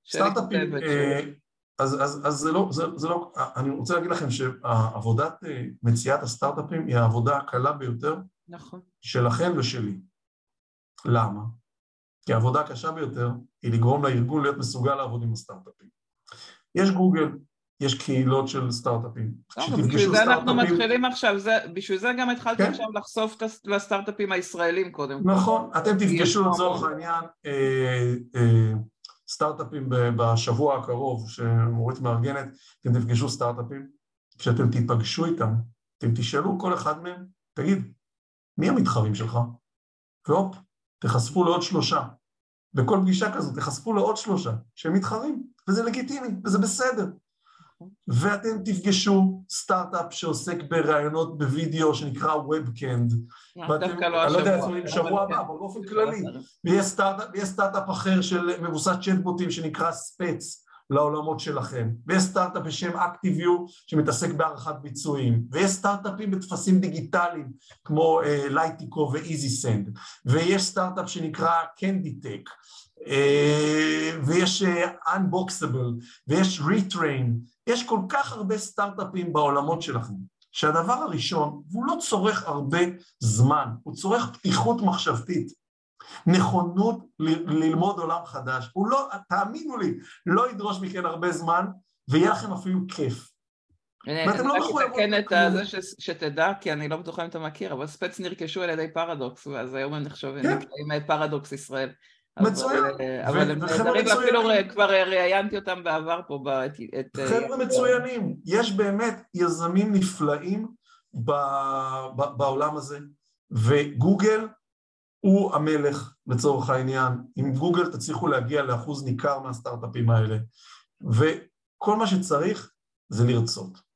סטארט-אפים, אה, אז, אז, אז זה, לא, זה, זה לא, אני רוצה להגיד לכם שעבודת אה, מציאת הסטארט-אפים היא העבודה הקלה ביותר נכון. שלכם ושלי. למה? כי העבודה הקשה ביותר היא לגרום לארגון להיות מסוגל לעבוד עם הסטארט-אפים. יש גוגל, יש קהילות של סטארט-אפים. לא, בשביל זה אנחנו מתחילים עכשיו, זה, בשביל זה גם התחלתי כן? עכשיו לחשוף לסטארט-אפים הישראלים קודם כל. נכון, אתם תפגשו לצורך העניין אה, אה, סטארט-אפים בשבוע הקרוב שמורית מארגנת, אתם תפגשו סטארט-אפים, כשאתם תיפגשו איתם, אתם תשאלו כל אחד מהם, תגיד, מי המתחרים שלך? והופ, תחשפו לעוד שלושה. בכל פגישה כזאת תחשפו לעוד שלושה שהם מתחרים, וזה לגיטימי, וזה בסדר. ואתם תפגשו סטארט-אפ שעוסק בראיונות בווידאו שנקרא Webcand. ואתם, לא אני לא יודע אם שבוע הבא, אבל באופן כללי. ויש סטארט-אפ אחר של מבוסס צ'טבוטים שנקרא ספץ. לעולמות שלכם, ויש סטארט-אפ בשם Activeview שמתעסק בהערכת ביצועים, ויש סטארט-אפים בטפסים דיגיטליים כמו Litico uh, ו EasySend, ויש סטארט-אפ שנקרא Canditech, uh, ויש uh, Unboxable, ויש Retrain, יש כל כך הרבה סטארט-אפים בעולמות שלכם, שהדבר הראשון, והוא לא צורך הרבה זמן, הוא צורך פתיחות מחשבתית. נכונות ל- ללמוד עולם חדש. הוא לא, תאמינו לי, לא ידרוש מכן הרבה זמן, ויהיה לכם אפילו כיף. ואתם לא מחויבות... אני רק אתקן את זה שתדע, כי אני לא בטוחה אם אתה מכיר, אבל ספץ נרכשו על ידי פרדוקס, ואז היום הם נחשבים כן. נקראים פרדוקס ישראל. מצוין. אבל הם נהדרים, ואפילו כבר ראיינתי אותם בעבר פה. חבר'ה מצוינים, יש באמת יזמים נפלאים בעולם הזה, וגוגל הוא המלך לצורך העניין, עם גוגל תצליחו להגיע לאחוז ניכר מהסטארט-אפים האלה, וכל מה שצריך זה לרצות.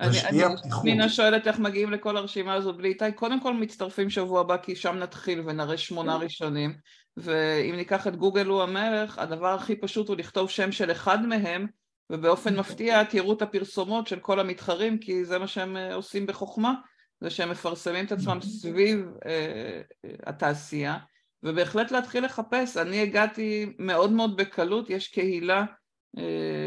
אני, אני, פנינה שואלת איך מגיעים לכל הרשימה הזאת. בלי איתי, קודם כל מצטרפים שבוע הבא כי שם נתחיל ונראה שמונה ראשונים. ואם ניקח את גוגל הוא המלך, הדבר הכי פשוט הוא לכתוב שם של אחד מהם ובאופן מפתיע תראו את הפרסומות של כל המתחרים, כי זה מה שהם אה, עושים בחוכמה, זה שהם מפרסמים את עצמם סביב אה, התעשייה, ובהחלט להתחיל לחפש. אני הגעתי מאוד מאוד בקלות, יש קהילה אה,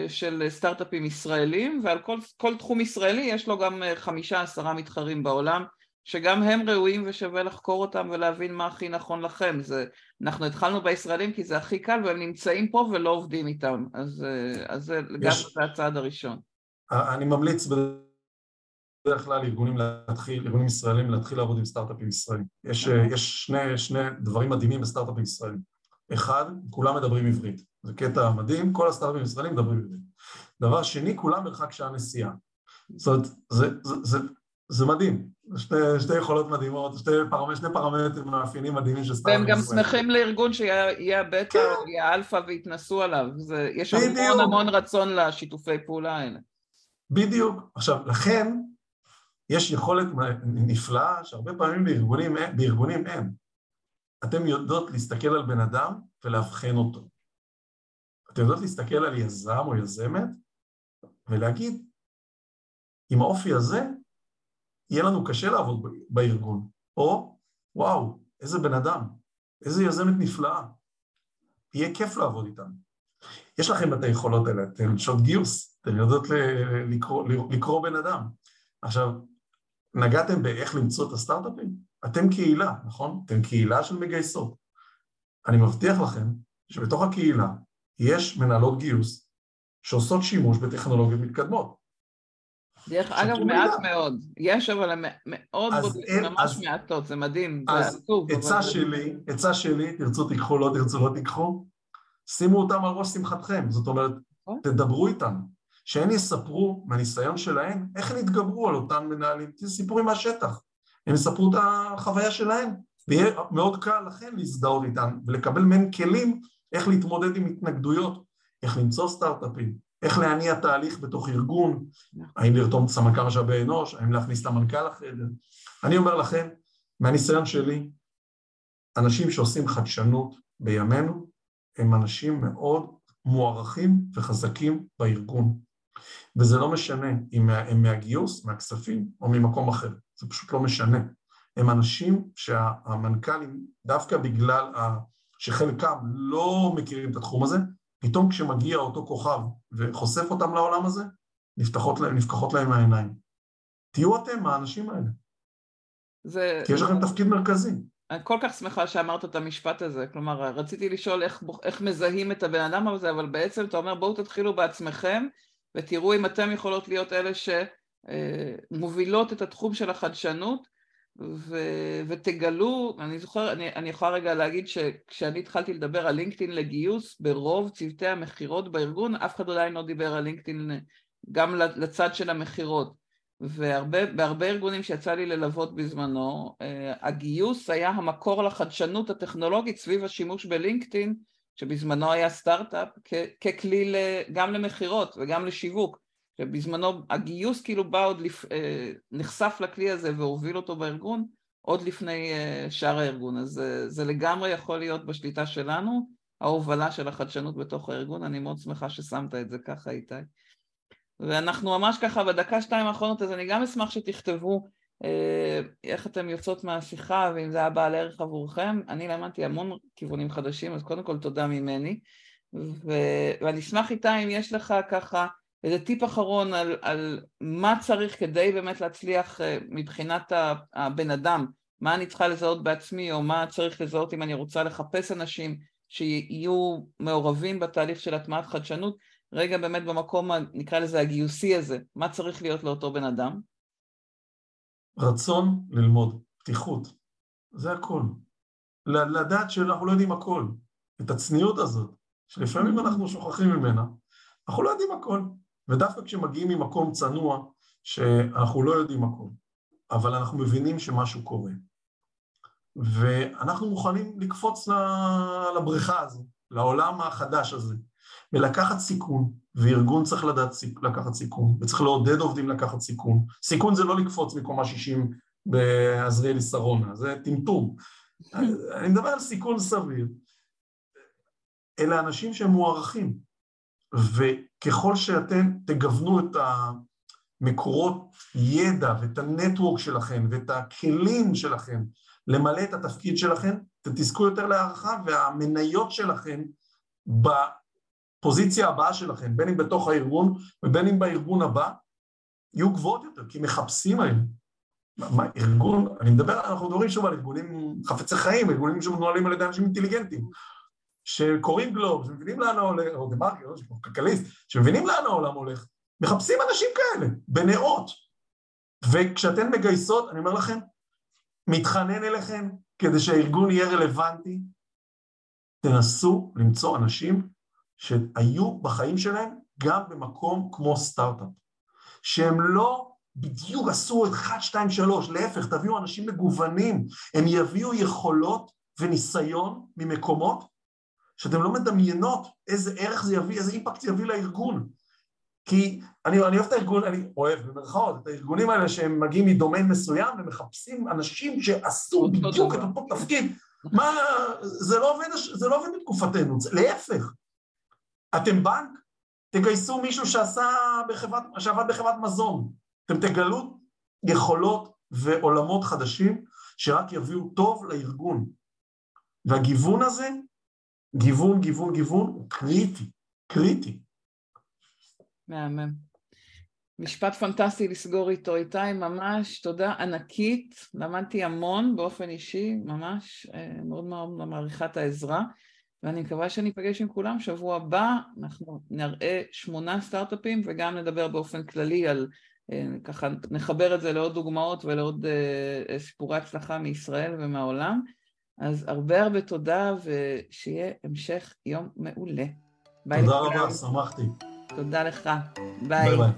של סטארט-אפים ישראלים, ועל כל, כל תחום ישראלי יש לו גם אה, חמישה עשרה מתחרים בעולם, שגם הם ראויים ושווה לחקור אותם ולהבין מה הכי נכון לכם. זה, אנחנו התחלנו בישראלים כי זה הכי קל והם נמצאים פה ולא עובדים איתם, אז, אה, אז זה גם זה הצעד הראשון. אני ממליץ בדרך כלל ארגונים להתחיל, ארגונים ישראלים להתחיל לעבוד עם סטארט-אפים ישראלים. יש. יש שני, שני דברים מדהימים בסטארט-אפים ישראלים. אחד, כולם מדברים עברית. זה קטע מדהים, כל הסטארט-אפים הישראלים מדברים עברית. דבר שני, כולם מרחק שעה נסיעה. זאת אומרת, זה, זה, זה, זה מדהים, שתי, שתי יכולות מדהימות, שתי, פרמ, שני פרמטרים מאפיינים מדהימים של סטארט-אפים והם גם שמחים לארגון שיהיה הבטא כן. יהיה האלפא ויתנסו עליו, זה, יש המון המון רצון לשיתופי פעולה האלה. בדיוק. עכשיו, לכן יש יכולת נפלאה שהרבה פעמים בארגונים, בארגונים אין. אתם יודעות להסתכל על בן אדם ולאבחן אותו. אתם יודעות להסתכל על יזם או יזמת ולהגיד, עם האופי הזה, יהיה לנו קשה לעבוד בארגון. או, וואו, איזה בן אדם, איזה יזמת נפלאה. יהיה כיף לעבוד איתם. יש לכם את היכולות האלה, אתן שעות גיוס, אתן יודעות לקרוא, לקרוא בן אדם. עכשיו, נגעתם באיך למצוא את הסטארט-אפים? אתם קהילה, נכון? אתם קהילה של מגייסות. אני מבטיח לכם שבתוך הקהילה יש מנהלות גיוס שעושות שימוש בטכנולוגיות מתקדמות. דרך אגב, מעט מאוד. יש, אבל מאוד בודדים, ממש מעטות, זה מדהים, זה עצוב. אז עצה שלי, עצה שלי, תרצו תיקחו, לא תרצו לא תיקחו, שימו אותם על ראש שמחתכם, זאת אומרת, נכון. תדברו איתם, שהם יספרו מהניסיון שלהם איך הם יתגברו על אותם מנהלים, זה סיפורים מהשטח, הם יספרו את החוויה שלהם, ויהיה מאוד קל לכם להזדהות איתם ולקבל מהם כלים איך להתמודד עם התנגדויות, איך למצוא סטארט-אפים, איך להניע תהליך בתוך ארגון, האם לרתום את סמנכ"ל משאבי אנוש, האם להכניס את המנכ"ל לחדר. אני אומר לכם, מהניסיון שלי, אנשים שעושים חדשנות בימינו הם אנשים מאוד מוערכים וחזקים בארגון. וזה לא משנה אם הם מהגיוס, מהכספים או ממקום אחר, זה פשוט לא משנה. הם אנשים שהמנכ"לים, דווקא בגלל שחלקם לא מכירים את התחום הזה, פתאום כשמגיע אותו כוכב וחושף אותם לעולם הזה, נפתחות, נפקחות להם העיניים. תהיו אתם האנשים האלה. זה... כי יש לכם תפקיד מרכזי. אני כל כך שמחה שאמרת את המשפט הזה, כלומר רציתי לשאול איך, איך מזהים את הבן אדם הזה, אבל בעצם אתה אומר בואו תתחילו בעצמכם ותראו אם אתם יכולות להיות אלה שמובילות את התחום של החדשנות ו, ותגלו, אני זוכר, אני, אני יכולה רגע להגיד שכשאני התחלתי לדבר על לינקדאין לגיוס, ברוב צוותי המכירות בארגון, אף אחד עדיין לא דיבר על לינקדאין גם לצד של המכירות. ובהרבה ארגונים שיצא לי ללוות בזמנו, אה, הגיוס היה המקור לחדשנות הטכנולוגית סביב השימוש בלינקדאין, שבזמנו היה סטארט-אפ, ככלי גם למכירות וגם לשיווק. שבזמנו הגיוס כאילו בא עוד, לפ... אה, נחשף לכלי הזה והוביל אותו בארגון עוד לפני אה, שאר הארגון, אז זה, זה לגמרי יכול להיות בשליטה שלנו, ההובלה של החדשנות בתוך הארגון, אני מאוד שמחה ששמת את זה ככה איתי. ואנחנו ממש ככה בדקה שתיים האחרונות, אז אני גם אשמח שתכתבו אה, איך אתם יוצאות מהשיחה ואם זה היה בעל ערך עבורכם, אני למדתי המון כיוונים חדשים, אז קודם כל תודה ממני, ו... ואני אשמח איתי אם יש לך ככה איזה טיפ אחרון על, על מה צריך כדי באמת להצליח אה, מבחינת הבן אדם, מה אני צריכה לזהות בעצמי או מה צריך לזהות אם אני רוצה לחפש אנשים שיהיו מעורבים בתהליך של הטמעת חדשנות, רגע באמת במקום, נקרא לזה הגיוסי הזה, מה צריך להיות לאותו בן אדם? רצון ללמוד, פתיחות, זה הכל. לדעת שאנחנו לא יודעים הכל, את הצניעות הזאת, שלפעמים אנחנו שוכחים ממנה, אנחנו לא יודעים הכל. ודווקא כשמגיעים ממקום צנוע, שאנחנו לא יודעים הכל, אבל אנחנו מבינים שמשהו קורה. ואנחנו מוכנים לקפוץ לבריכה הזו, לעולם החדש הזה, ולקחת סיכון, וארגון צריך לדעת. לקחת סיכון, וצריך לעודד עובדים לקחת סיכון. סיכון זה לא לקפוץ מקומה 60 בעזריאלי שרונה, זה טמטום. אני מדבר על סיכון סביר. אלה אנשים שהם מוערכים, ככל שאתם תגוונו את המקורות ידע ואת הנטוורק שלכם ואת הכלים שלכם למלא את התפקיד שלכם, אתם תזכו יותר להערכה והמניות שלכם בפוזיציה הבאה שלכם, בין אם בתוך הארגון ובין אם בארגון הבא, יהיו גבוהות יותר, כי מחפשים היום. מה, ארגון, אני מדבר, אנחנו מדברים שוב על ארגונים חפצי חיים, ארגונים שמנוהלים על ידי אנשים אינטליגנטים, שקוראים גלוב, שמבינים לאן העולם, או דה מרקר, או כלכליסט, שמבינים לאן העולם הולך, מחפשים אנשים כאלה, בנאות. וכשאתן מגייסות, אני אומר לכם, מתחנן אליכם כדי שהארגון יהיה רלוונטי, תנסו למצוא אנשים שהיו בחיים שלהם גם במקום כמו סטארט-אפ, שהם לא בדיוק עשו את 1, 2, 3, להפך, תביאו אנשים מגוונים, הם יביאו יכולות וניסיון ממקומות שאתם לא מדמיינות איזה ערך זה יביא, איזה אימפקט זה יביא לארגון. כי אני, אני אוהב את הארגון, אני אוהב במרכאות, את הארגונים האלה שהם מגיעים מדומיין מסוים ומחפשים אנשים שעשו בדיוק את אותו תפקיד. מה, זה לא עובד, זה לא עובד בתקופתנו, זה להפך. אתם בנק, תגייסו מישהו שעשה בחברת, שעבד בחברת מזון. אתם תגלו יכולות ועולמות חדשים שרק יביאו טוב לארגון. והגיוון הזה, גיוון, גיוון, גיוון, הוא קריטי, קריטי. מהמם. משפט פנטסטי לסגור איתו, איתי, ממש תודה ענקית, למדתי המון באופן אישי, ממש, אה, מאוד מאוד מעריכה את העזרה, ואני מקווה שניפגש עם כולם שבוע הבא, אנחנו נראה שמונה סטארט-אפים וגם נדבר באופן כללי על, אה, ככה נחבר את זה לעוד דוגמאות ולעוד אה, סיפורי הצלחה מישראל ומהעולם, אז הרבה הרבה תודה, ושיהיה המשך יום מעולה. ביי תודה לכולם. רבה, שמחתי. תודה לך. ביי. ביי ביי.